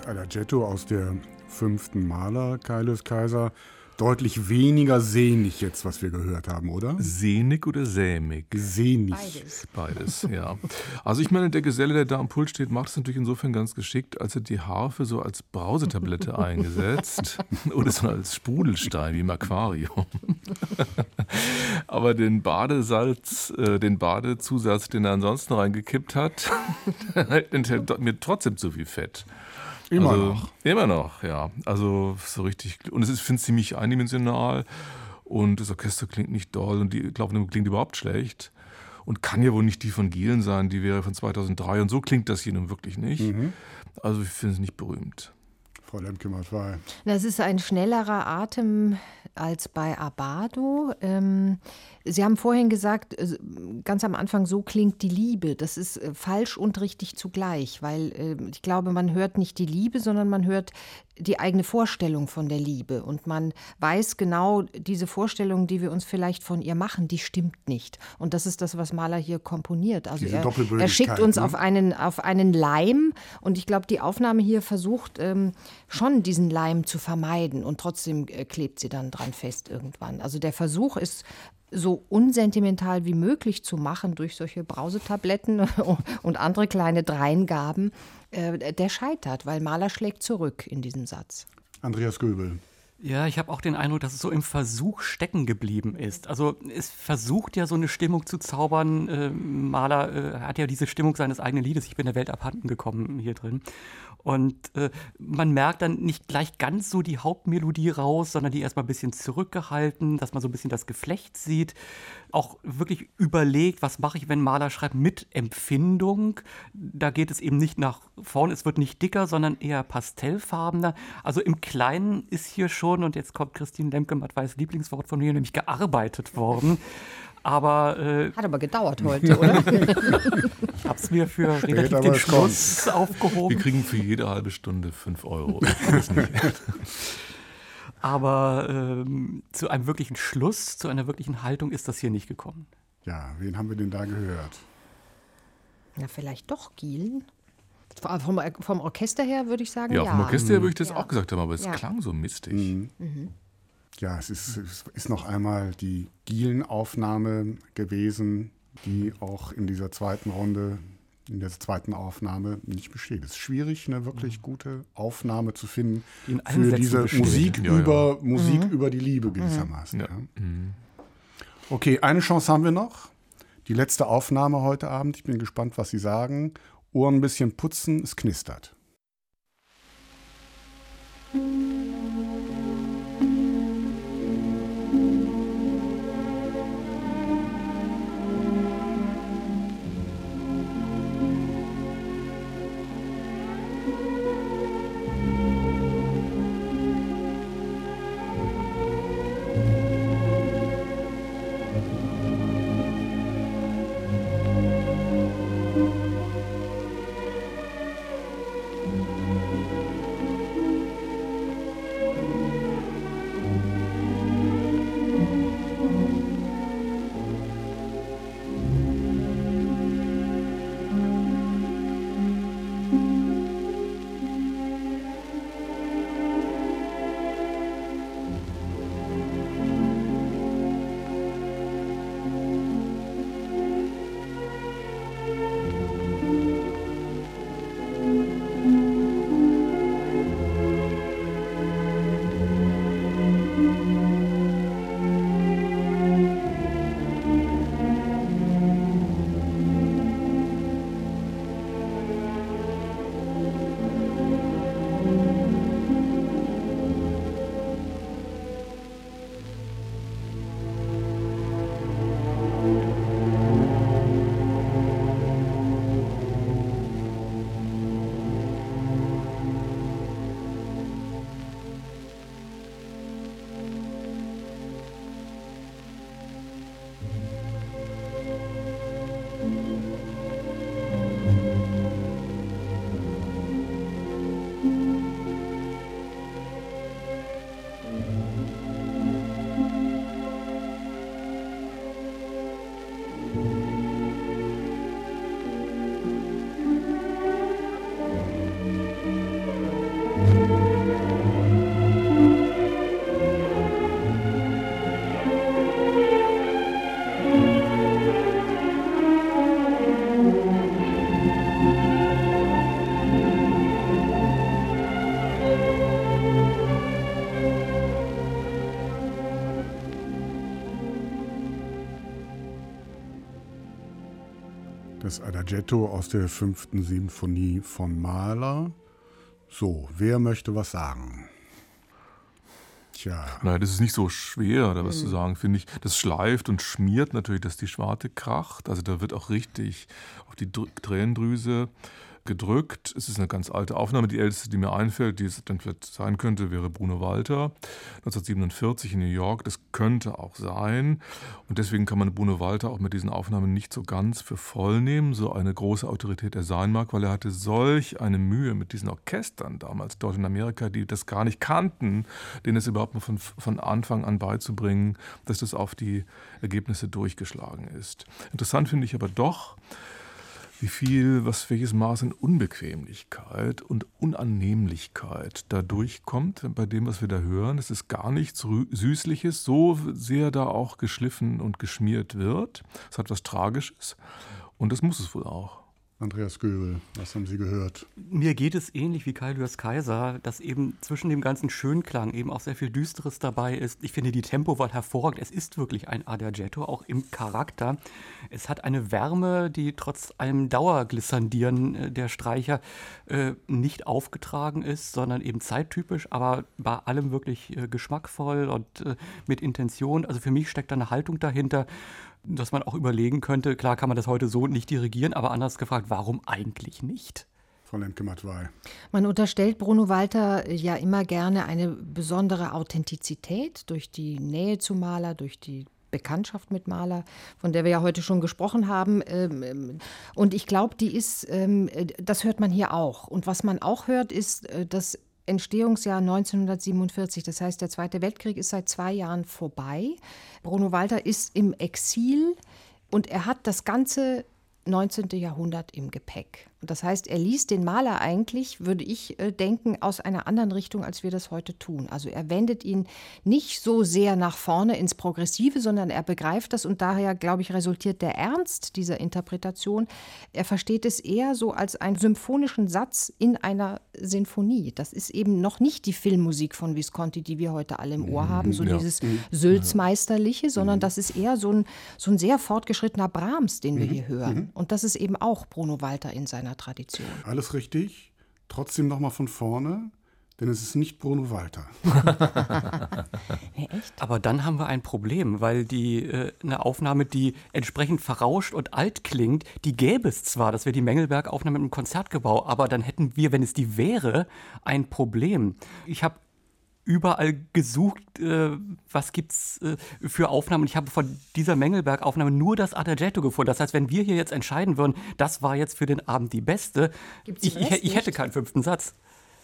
Adagetto aus der fünften Maler, Kaius Kaiser, deutlich weniger sehnig jetzt, was wir gehört haben, oder? Sehnig oder sämig? Sehnig. Beides. Beides, ja. Also ich meine, der Geselle, der da am Pult steht, macht es natürlich insofern ganz geschickt, als er die Harfe so als Brausetablette eingesetzt oder so als Sprudelstein wie im Aquarium. Aber den Badesalz, äh, den Badezusatz, den er ansonsten reingekippt hat, enthält mir trotzdem zu viel Fett. Immer also, noch. Immer noch, ja. Also so richtig. Und es ist, finde ich, ziemlich eindimensional. Und das Orchester klingt nicht doll und die Klaufnummer klingt überhaupt schlecht. Und kann ja wohl nicht die von Gielen sein, die wäre von 2003. Und so klingt das hier nun wirklich nicht. Mhm. Also ich finde es nicht berühmt. Frau Lemke-Matwei. Das ist ein schnellerer Atem als bei Abado. Ähm, Sie haben vorhin gesagt, äh, ganz am Anfang, so klingt die Liebe. Das ist äh, falsch und richtig zugleich, weil äh, ich glaube, man hört nicht die Liebe, sondern man hört die eigene Vorstellung von der Liebe. Und man weiß genau, diese Vorstellung, die wir uns vielleicht von ihr machen, die stimmt nicht. Und das ist das, was Mahler hier komponiert. Also er, er, schickt uns ne? auf, einen, auf einen Leim. Und ich glaube, die Aufnahme hier versucht ähm, schon diesen Leim zu vermeiden. Und trotzdem äh, klebt sie dann dran fest irgendwann. Also der Versuch ist so unsentimental wie möglich zu machen durch solche Brausetabletten und andere kleine Dreingaben, äh, der scheitert, weil Mahler schlägt zurück in diesem Satz. Andreas Göbel. Ja, ich habe auch den Eindruck, dass es so im Versuch stecken geblieben ist. Also es versucht ja so eine Stimmung zu zaubern. Äh, Mahler äh, hat ja diese Stimmung seines eigenen Liedes, ich bin der Welt abhanden gekommen hier drin. Und äh, man merkt dann nicht gleich ganz so die Hauptmelodie raus, sondern die erstmal ein bisschen zurückgehalten, dass man so ein bisschen das Geflecht sieht. Auch wirklich überlegt, was mache ich, wenn Maler schreibt mit Empfindung. Da geht es eben nicht nach vorn, es wird nicht dicker, sondern eher pastellfarbener. Also im Kleinen ist hier schon, und jetzt kommt Christine Lemke-Mattweis Lieblingswort von mir, nämlich gearbeitet worden. Aber, äh, Hat aber gedauert heute, oder? ich habe es mir für Spät, relativ den Schluss kommt. aufgehoben. Wir kriegen für jede halbe Stunde 5 Euro. aber ähm, zu einem wirklichen Schluss, zu einer wirklichen Haltung ist das hier nicht gekommen. Ja, wen haben wir denn da gehört? Ja, vielleicht doch Gielen. Vom, vom, Orchester her würde ich sagen, ja. Ja, vom Orchester her würde ich das ja. auch gesagt haben, aber es ja. klang so mistig. Mhm. Mhm. Ja, es ist, es ist noch einmal die Gielen-Aufnahme gewesen, die auch in dieser zweiten Runde, in der zweiten Aufnahme nicht besteht. Es ist schwierig, eine wirklich mhm. gute Aufnahme zu finden für diese Musik, ja, über, ja. Musik mhm. über die Liebe gewissermaßen. Ja. Mhm. Okay, eine Chance haben wir noch. Die letzte Aufnahme heute Abend. Ich bin gespannt, was Sie sagen. Ohren ein bisschen putzen, es knistert. Das Adagietto aus der fünften Sinfonie von Mahler. So, wer möchte was sagen? Tja. Nein, das ist nicht so schwer, da was mhm. zu sagen, finde ich. Das schleift und schmiert natürlich, dass die Schwarte kracht. Also da wird auch richtig auf die Tränendrüse gedrückt. Es ist eine ganz alte Aufnahme. Die älteste, die mir einfällt, die es dann vielleicht sein könnte, wäre Bruno Walter, 1947 in New York. Das könnte auch sein. Und deswegen kann man Bruno Walter auch mit diesen Aufnahmen nicht so ganz für voll nehmen, so eine große Autorität er sein mag, weil er hatte solch eine Mühe mit diesen Orchestern damals dort in Amerika, die das gar nicht kannten, denen es überhaupt mal von, von Anfang an beizubringen, dass das auf die Ergebnisse durchgeschlagen ist. Interessant finde ich aber doch, wie viel, was welches Maß an Unbequemlichkeit und Unannehmlichkeit da durchkommt bei dem, was wir da hören. Es ist gar nichts Süßliches, so sehr da auch geschliffen und geschmiert wird. Es hat was Tragisches und das muss es wohl auch. Andreas Göbel, was haben Sie gehört? Mir geht es ähnlich wie Kai Lüers Kaiser, dass eben zwischen dem ganzen Schönklang eben auch sehr viel Düsteres dabei ist. Ich finde die Tempowahl hervorragend. Es ist wirklich ein Adagietto, auch im Charakter. Es hat eine Wärme, die trotz allem Dauerglissandieren äh, der Streicher äh, nicht aufgetragen ist, sondern eben zeittypisch, aber bei allem wirklich äh, geschmackvoll und äh, mit Intention. Also für mich steckt da eine Haltung dahinter dass man auch überlegen könnte, klar kann man das heute so nicht dirigieren, aber anders gefragt, warum eigentlich nicht? Frau Lemke-Matwei. Man unterstellt Bruno Walter ja immer gerne eine besondere Authentizität durch die Nähe zu Maler, durch die Bekanntschaft mit Maler, von der wir ja heute schon gesprochen haben. Ähm, ähm, und ich glaube, die ist, ähm, das hört man hier auch. Und was man auch hört, ist, äh, dass Entstehungsjahr 1947. Das heißt, der Zweite Weltkrieg ist seit zwei Jahren vorbei. Bruno Walter ist im Exil und er hat das ganze 19. Jahrhundert im Gepäck. Das heißt, er liest den Maler eigentlich, würde ich äh, denken, aus einer anderen Richtung, als wir das heute tun. Also er wendet ihn nicht so sehr nach vorne ins Progressive, sondern er begreift das und daher, glaube ich, resultiert der Ernst dieser Interpretation. Er versteht es eher so als einen symphonischen Satz in einer Sinfonie. Das ist eben noch nicht die Filmmusik von Visconti, die wir heute alle im Ohr mhm, haben, so ja. dieses mhm. Sülzmeisterliche, sondern mhm. das ist eher so ein, so ein sehr fortgeschrittener Brahms, den wir hier hören. Und das ist eben auch Bruno Walter in seiner Tradition. Alles richtig. Trotzdem nochmal von vorne, denn es ist nicht Bruno Walter. nee, Aber dann haben wir ein Problem, weil die äh, eine Aufnahme, die entsprechend verrauscht und alt klingt, die gäbe es zwar, das wäre die Mengelberg-Aufnahme im Konzertgebau, aber dann hätten wir, wenn es die wäre, ein Problem. Ich habe überall gesucht, äh, was es äh, für Aufnahmen. Und ich habe von dieser Mengelberg-Aufnahme nur das Adagietto gefunden. Das heißt, wenn wir hier jetzt entscheiden würden, das war jetzt für den Abend die beste, ich, ich, ich hätte keinen fünften Satz.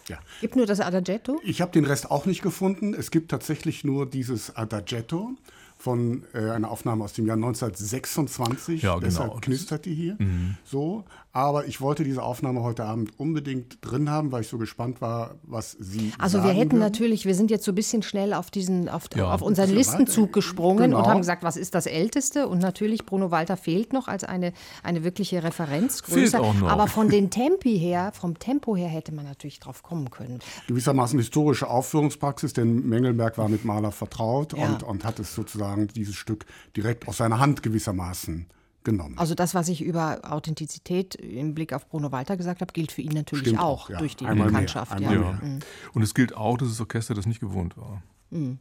Ja. Gibt nur das Adagietto? Ich habe den Rest auch nicht gefunden. Es gibt tatsächlich nur dieses Adagietto von äh, einer Aufnahme aus dem Jahr 1926. Ja, genau. Deshalb knistert die hier. Mhm. So. Aber ich wollte diese Aufnahme heute Abend unbedingt drin haben, weil ich so gespannt war, was Sie Also wir hätten würden. natürlich, wir sind jetzt so ein bisschen schnell auf diesen, auf, ja. auf unseren Listenzug gesprungen genau. und haben gesagt, was ist das Älteste? Und natürlich Bruno Walter fehlt noch als eine, eine wirkliche Referenzgröße. Aber von den Tempi her, vom Tempo her hätte man natürlich drauf kommen können. Gewissermaßen historische Aufführungspraxis, denn Mengelberg war mit Maler vertraut ja. und, und hat es sozusagen dieses Stück direkt aus seiner Hand gewissermaßen genommen. Also das, was ich über Authentizität im Blick auf Bruno Walter gesagt habe, gilt für ihn natürlich Stimmt auch, ja. durch die Einmal Bekanntschaft. Ja. Ja. Mhm. Und es gilt auch, dass das Orchester das nicht gewohnt war. Mhm.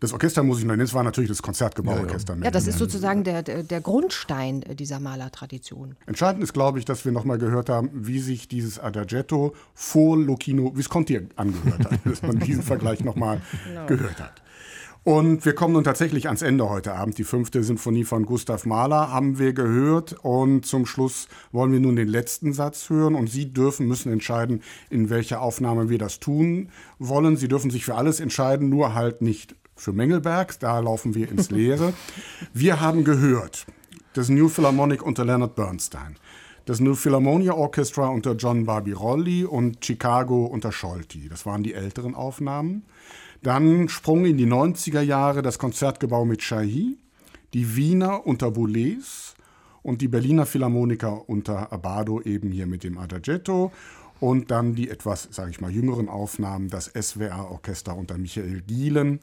Das Orchester muss ich noch nennen, es war natürlich das Konzertgebauorchester. Ja, ja. ja, das ist sozusagen der, der, der Grundstein dieser Malertradition. Entscheidend ist, glaube ich, dass wir nochmal gehört haben, wie sich dieses Adagietto vor Lucchino Visconti angehört hat, dass man diesen Vergleich nochmal genau. gehört hat. Und wir kommen nun tatsächlich ans Ende heute Abend. Die fünfte Sinfonie von Gustav Mahler haben wir gehört. Und zum Schluss wollen wir nun den letzten Satz hören. Und Sie dürfen, müssen entscheiden, in welcher Aufnahme wir das tun wollen. Sie dürfen sich für alles entscheiden, nur halt nicht für Mengelberg. Da laufen wir ins Leere. Wir haben gehört, das New Philharmonic unter Leonard Bernstein das New Philharmonia Orchestra unter John Barbirolli und Chicago unter Scholti. Das waren die älteren Aufnahmen. Dann sprung in die 90er Jahre das Konzertgebau mit Chahi, die Wiener unter Boulez und die Berliner Philharmoniker unter Abado eben hier mit dem Adagietto und dann die etwas, sage ich mal, jüngeren Aufnahmen, das SWR-Orchester unter Michael Gielen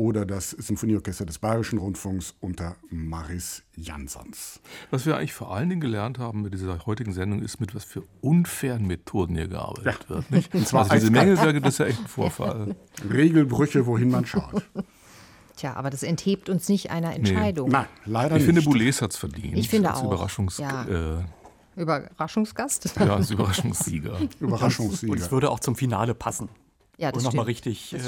oder das Symphonieorchester des Bayerischen Rundfunks unter Maris Jansons. Was wir eigentlich vor allen Dingen gelernt haben mit dieser heutigen Sendung ist, mit was für unfairen Methoden hier gearbeitet ja. wird. Nicht? Und zwar also diese Mengelwerke, das ist ja echt ein Vorfall. Regelbrüche, wohin man schaut. Tja, aber das enthebt uns nicht einer Entscheidung. Nee. Nein, leider ich nicht. Ich finde, Boulez hat es verdient. Ich finde auch. Überraschungs ja. äh, Überraschungsgast. Ja, als Überraschungssieger. Überraschungssieger. Und es würde auch zum Finale passen. Ja, das Wo nochmal richtig äh,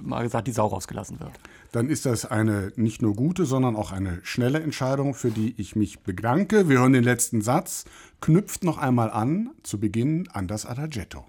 mal gesagt die Sau rausgelassen wird. Dann ist das eine nicht nur gute, sondern auch eine schnelle Entscheidung, für die ich mich bedanke. Wir hören den letzten Satz. Knüpft noch einmal an, zu Beginn an das Adagetto.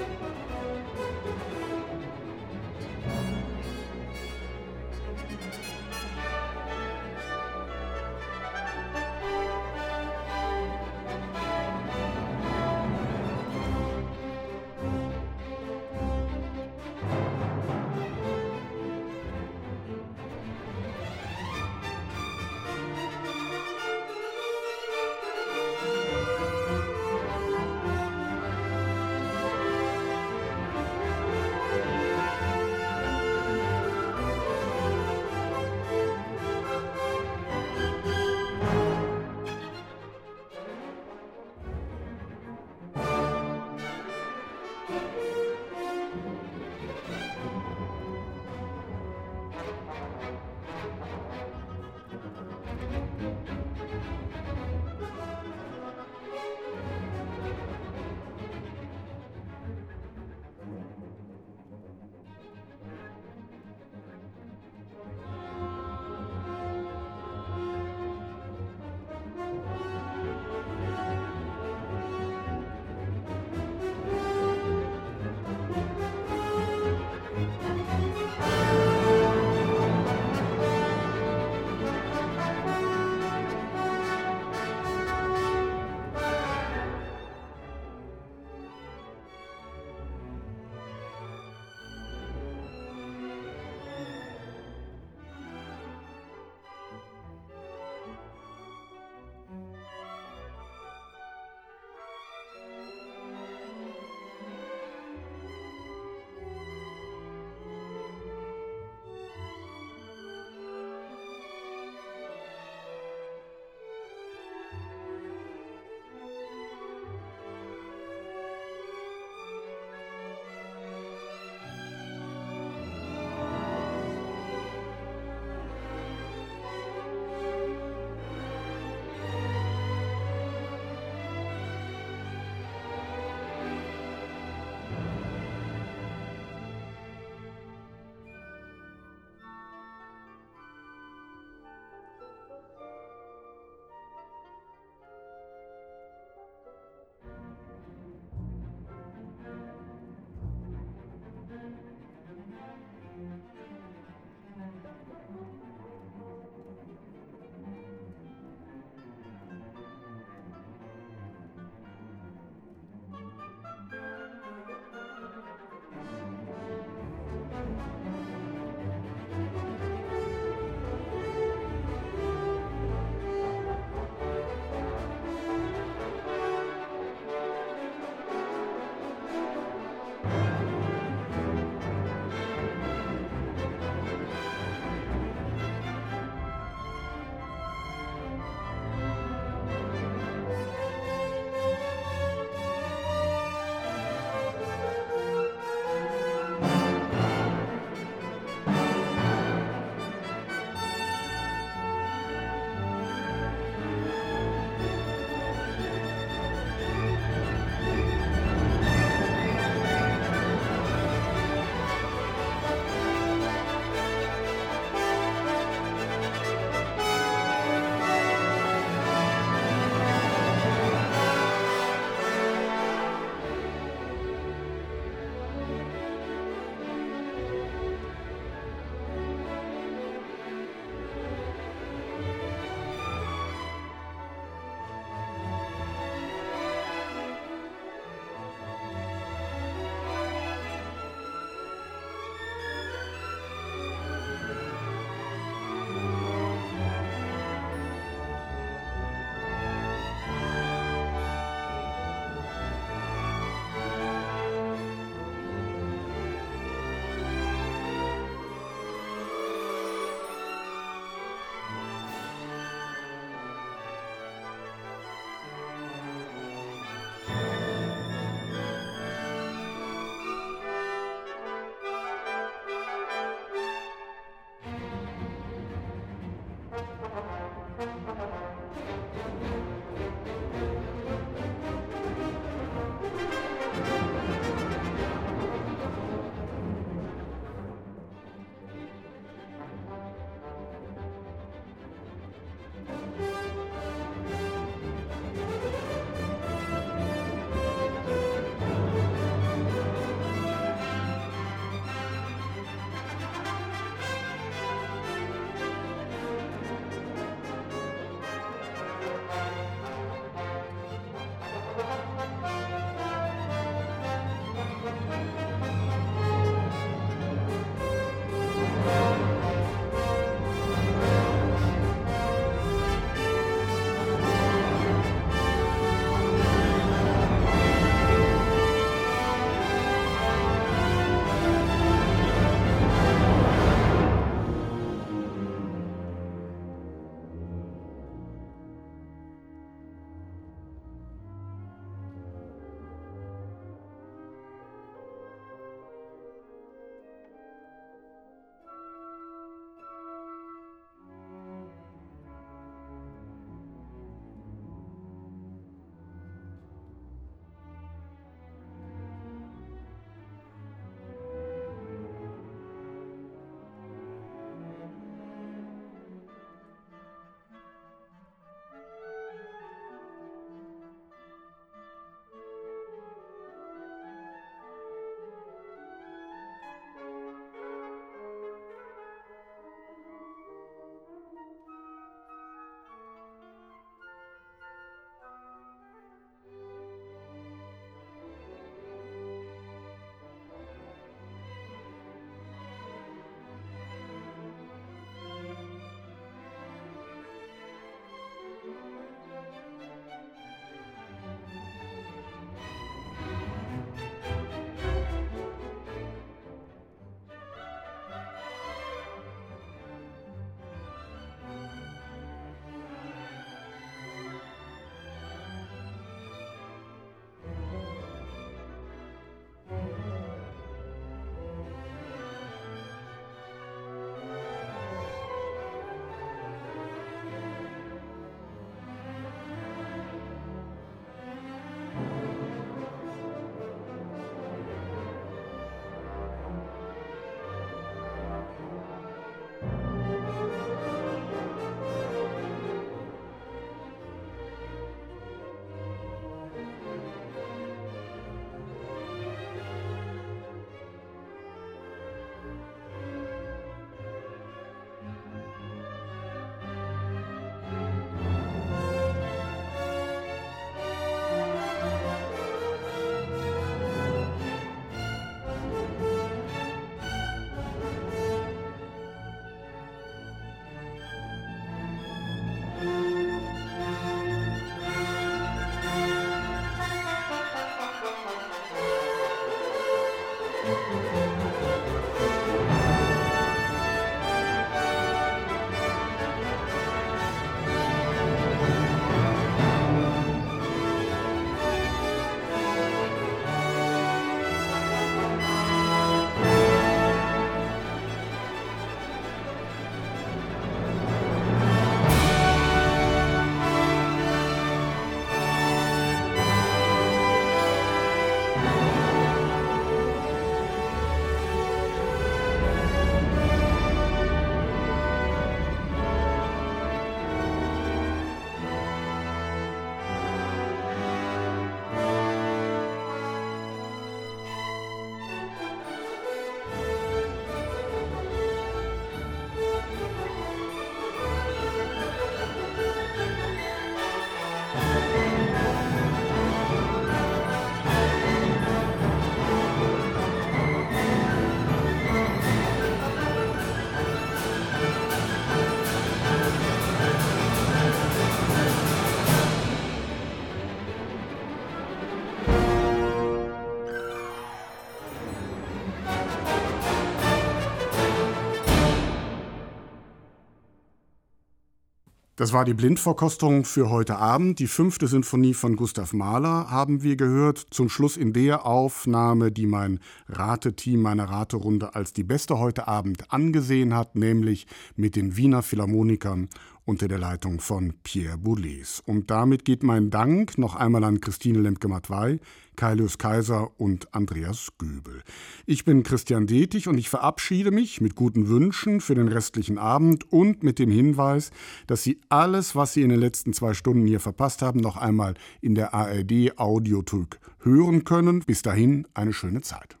Das war die Blindverkostung für heute Abend. Die fünfte Sinfonie von Gustav Mahler haben wir gehört. Zum Schluss in der Aufnahme, die mein Rateteam, meine Raterunde als die beste heute Abend angesehen hat, nämlich mit den Wiener Philharmonikern unter der Leitung von Pierre Boulez. Und damit geht mein Dank noch einmal an Christine Lemke-Matwei, Kailius Kaiser und Andreas Göbel. Ich bin Christian Detig und ich verabschiede mich mit guten Wünschen für den restlichen Abend und mit dem Hinweis, dass Sie alles, was Sie in den letzten zwei Stunden hier verpasst haben, noch einmal in der ARD Audiothek hören können. Bis dahin eine schöne Zeit.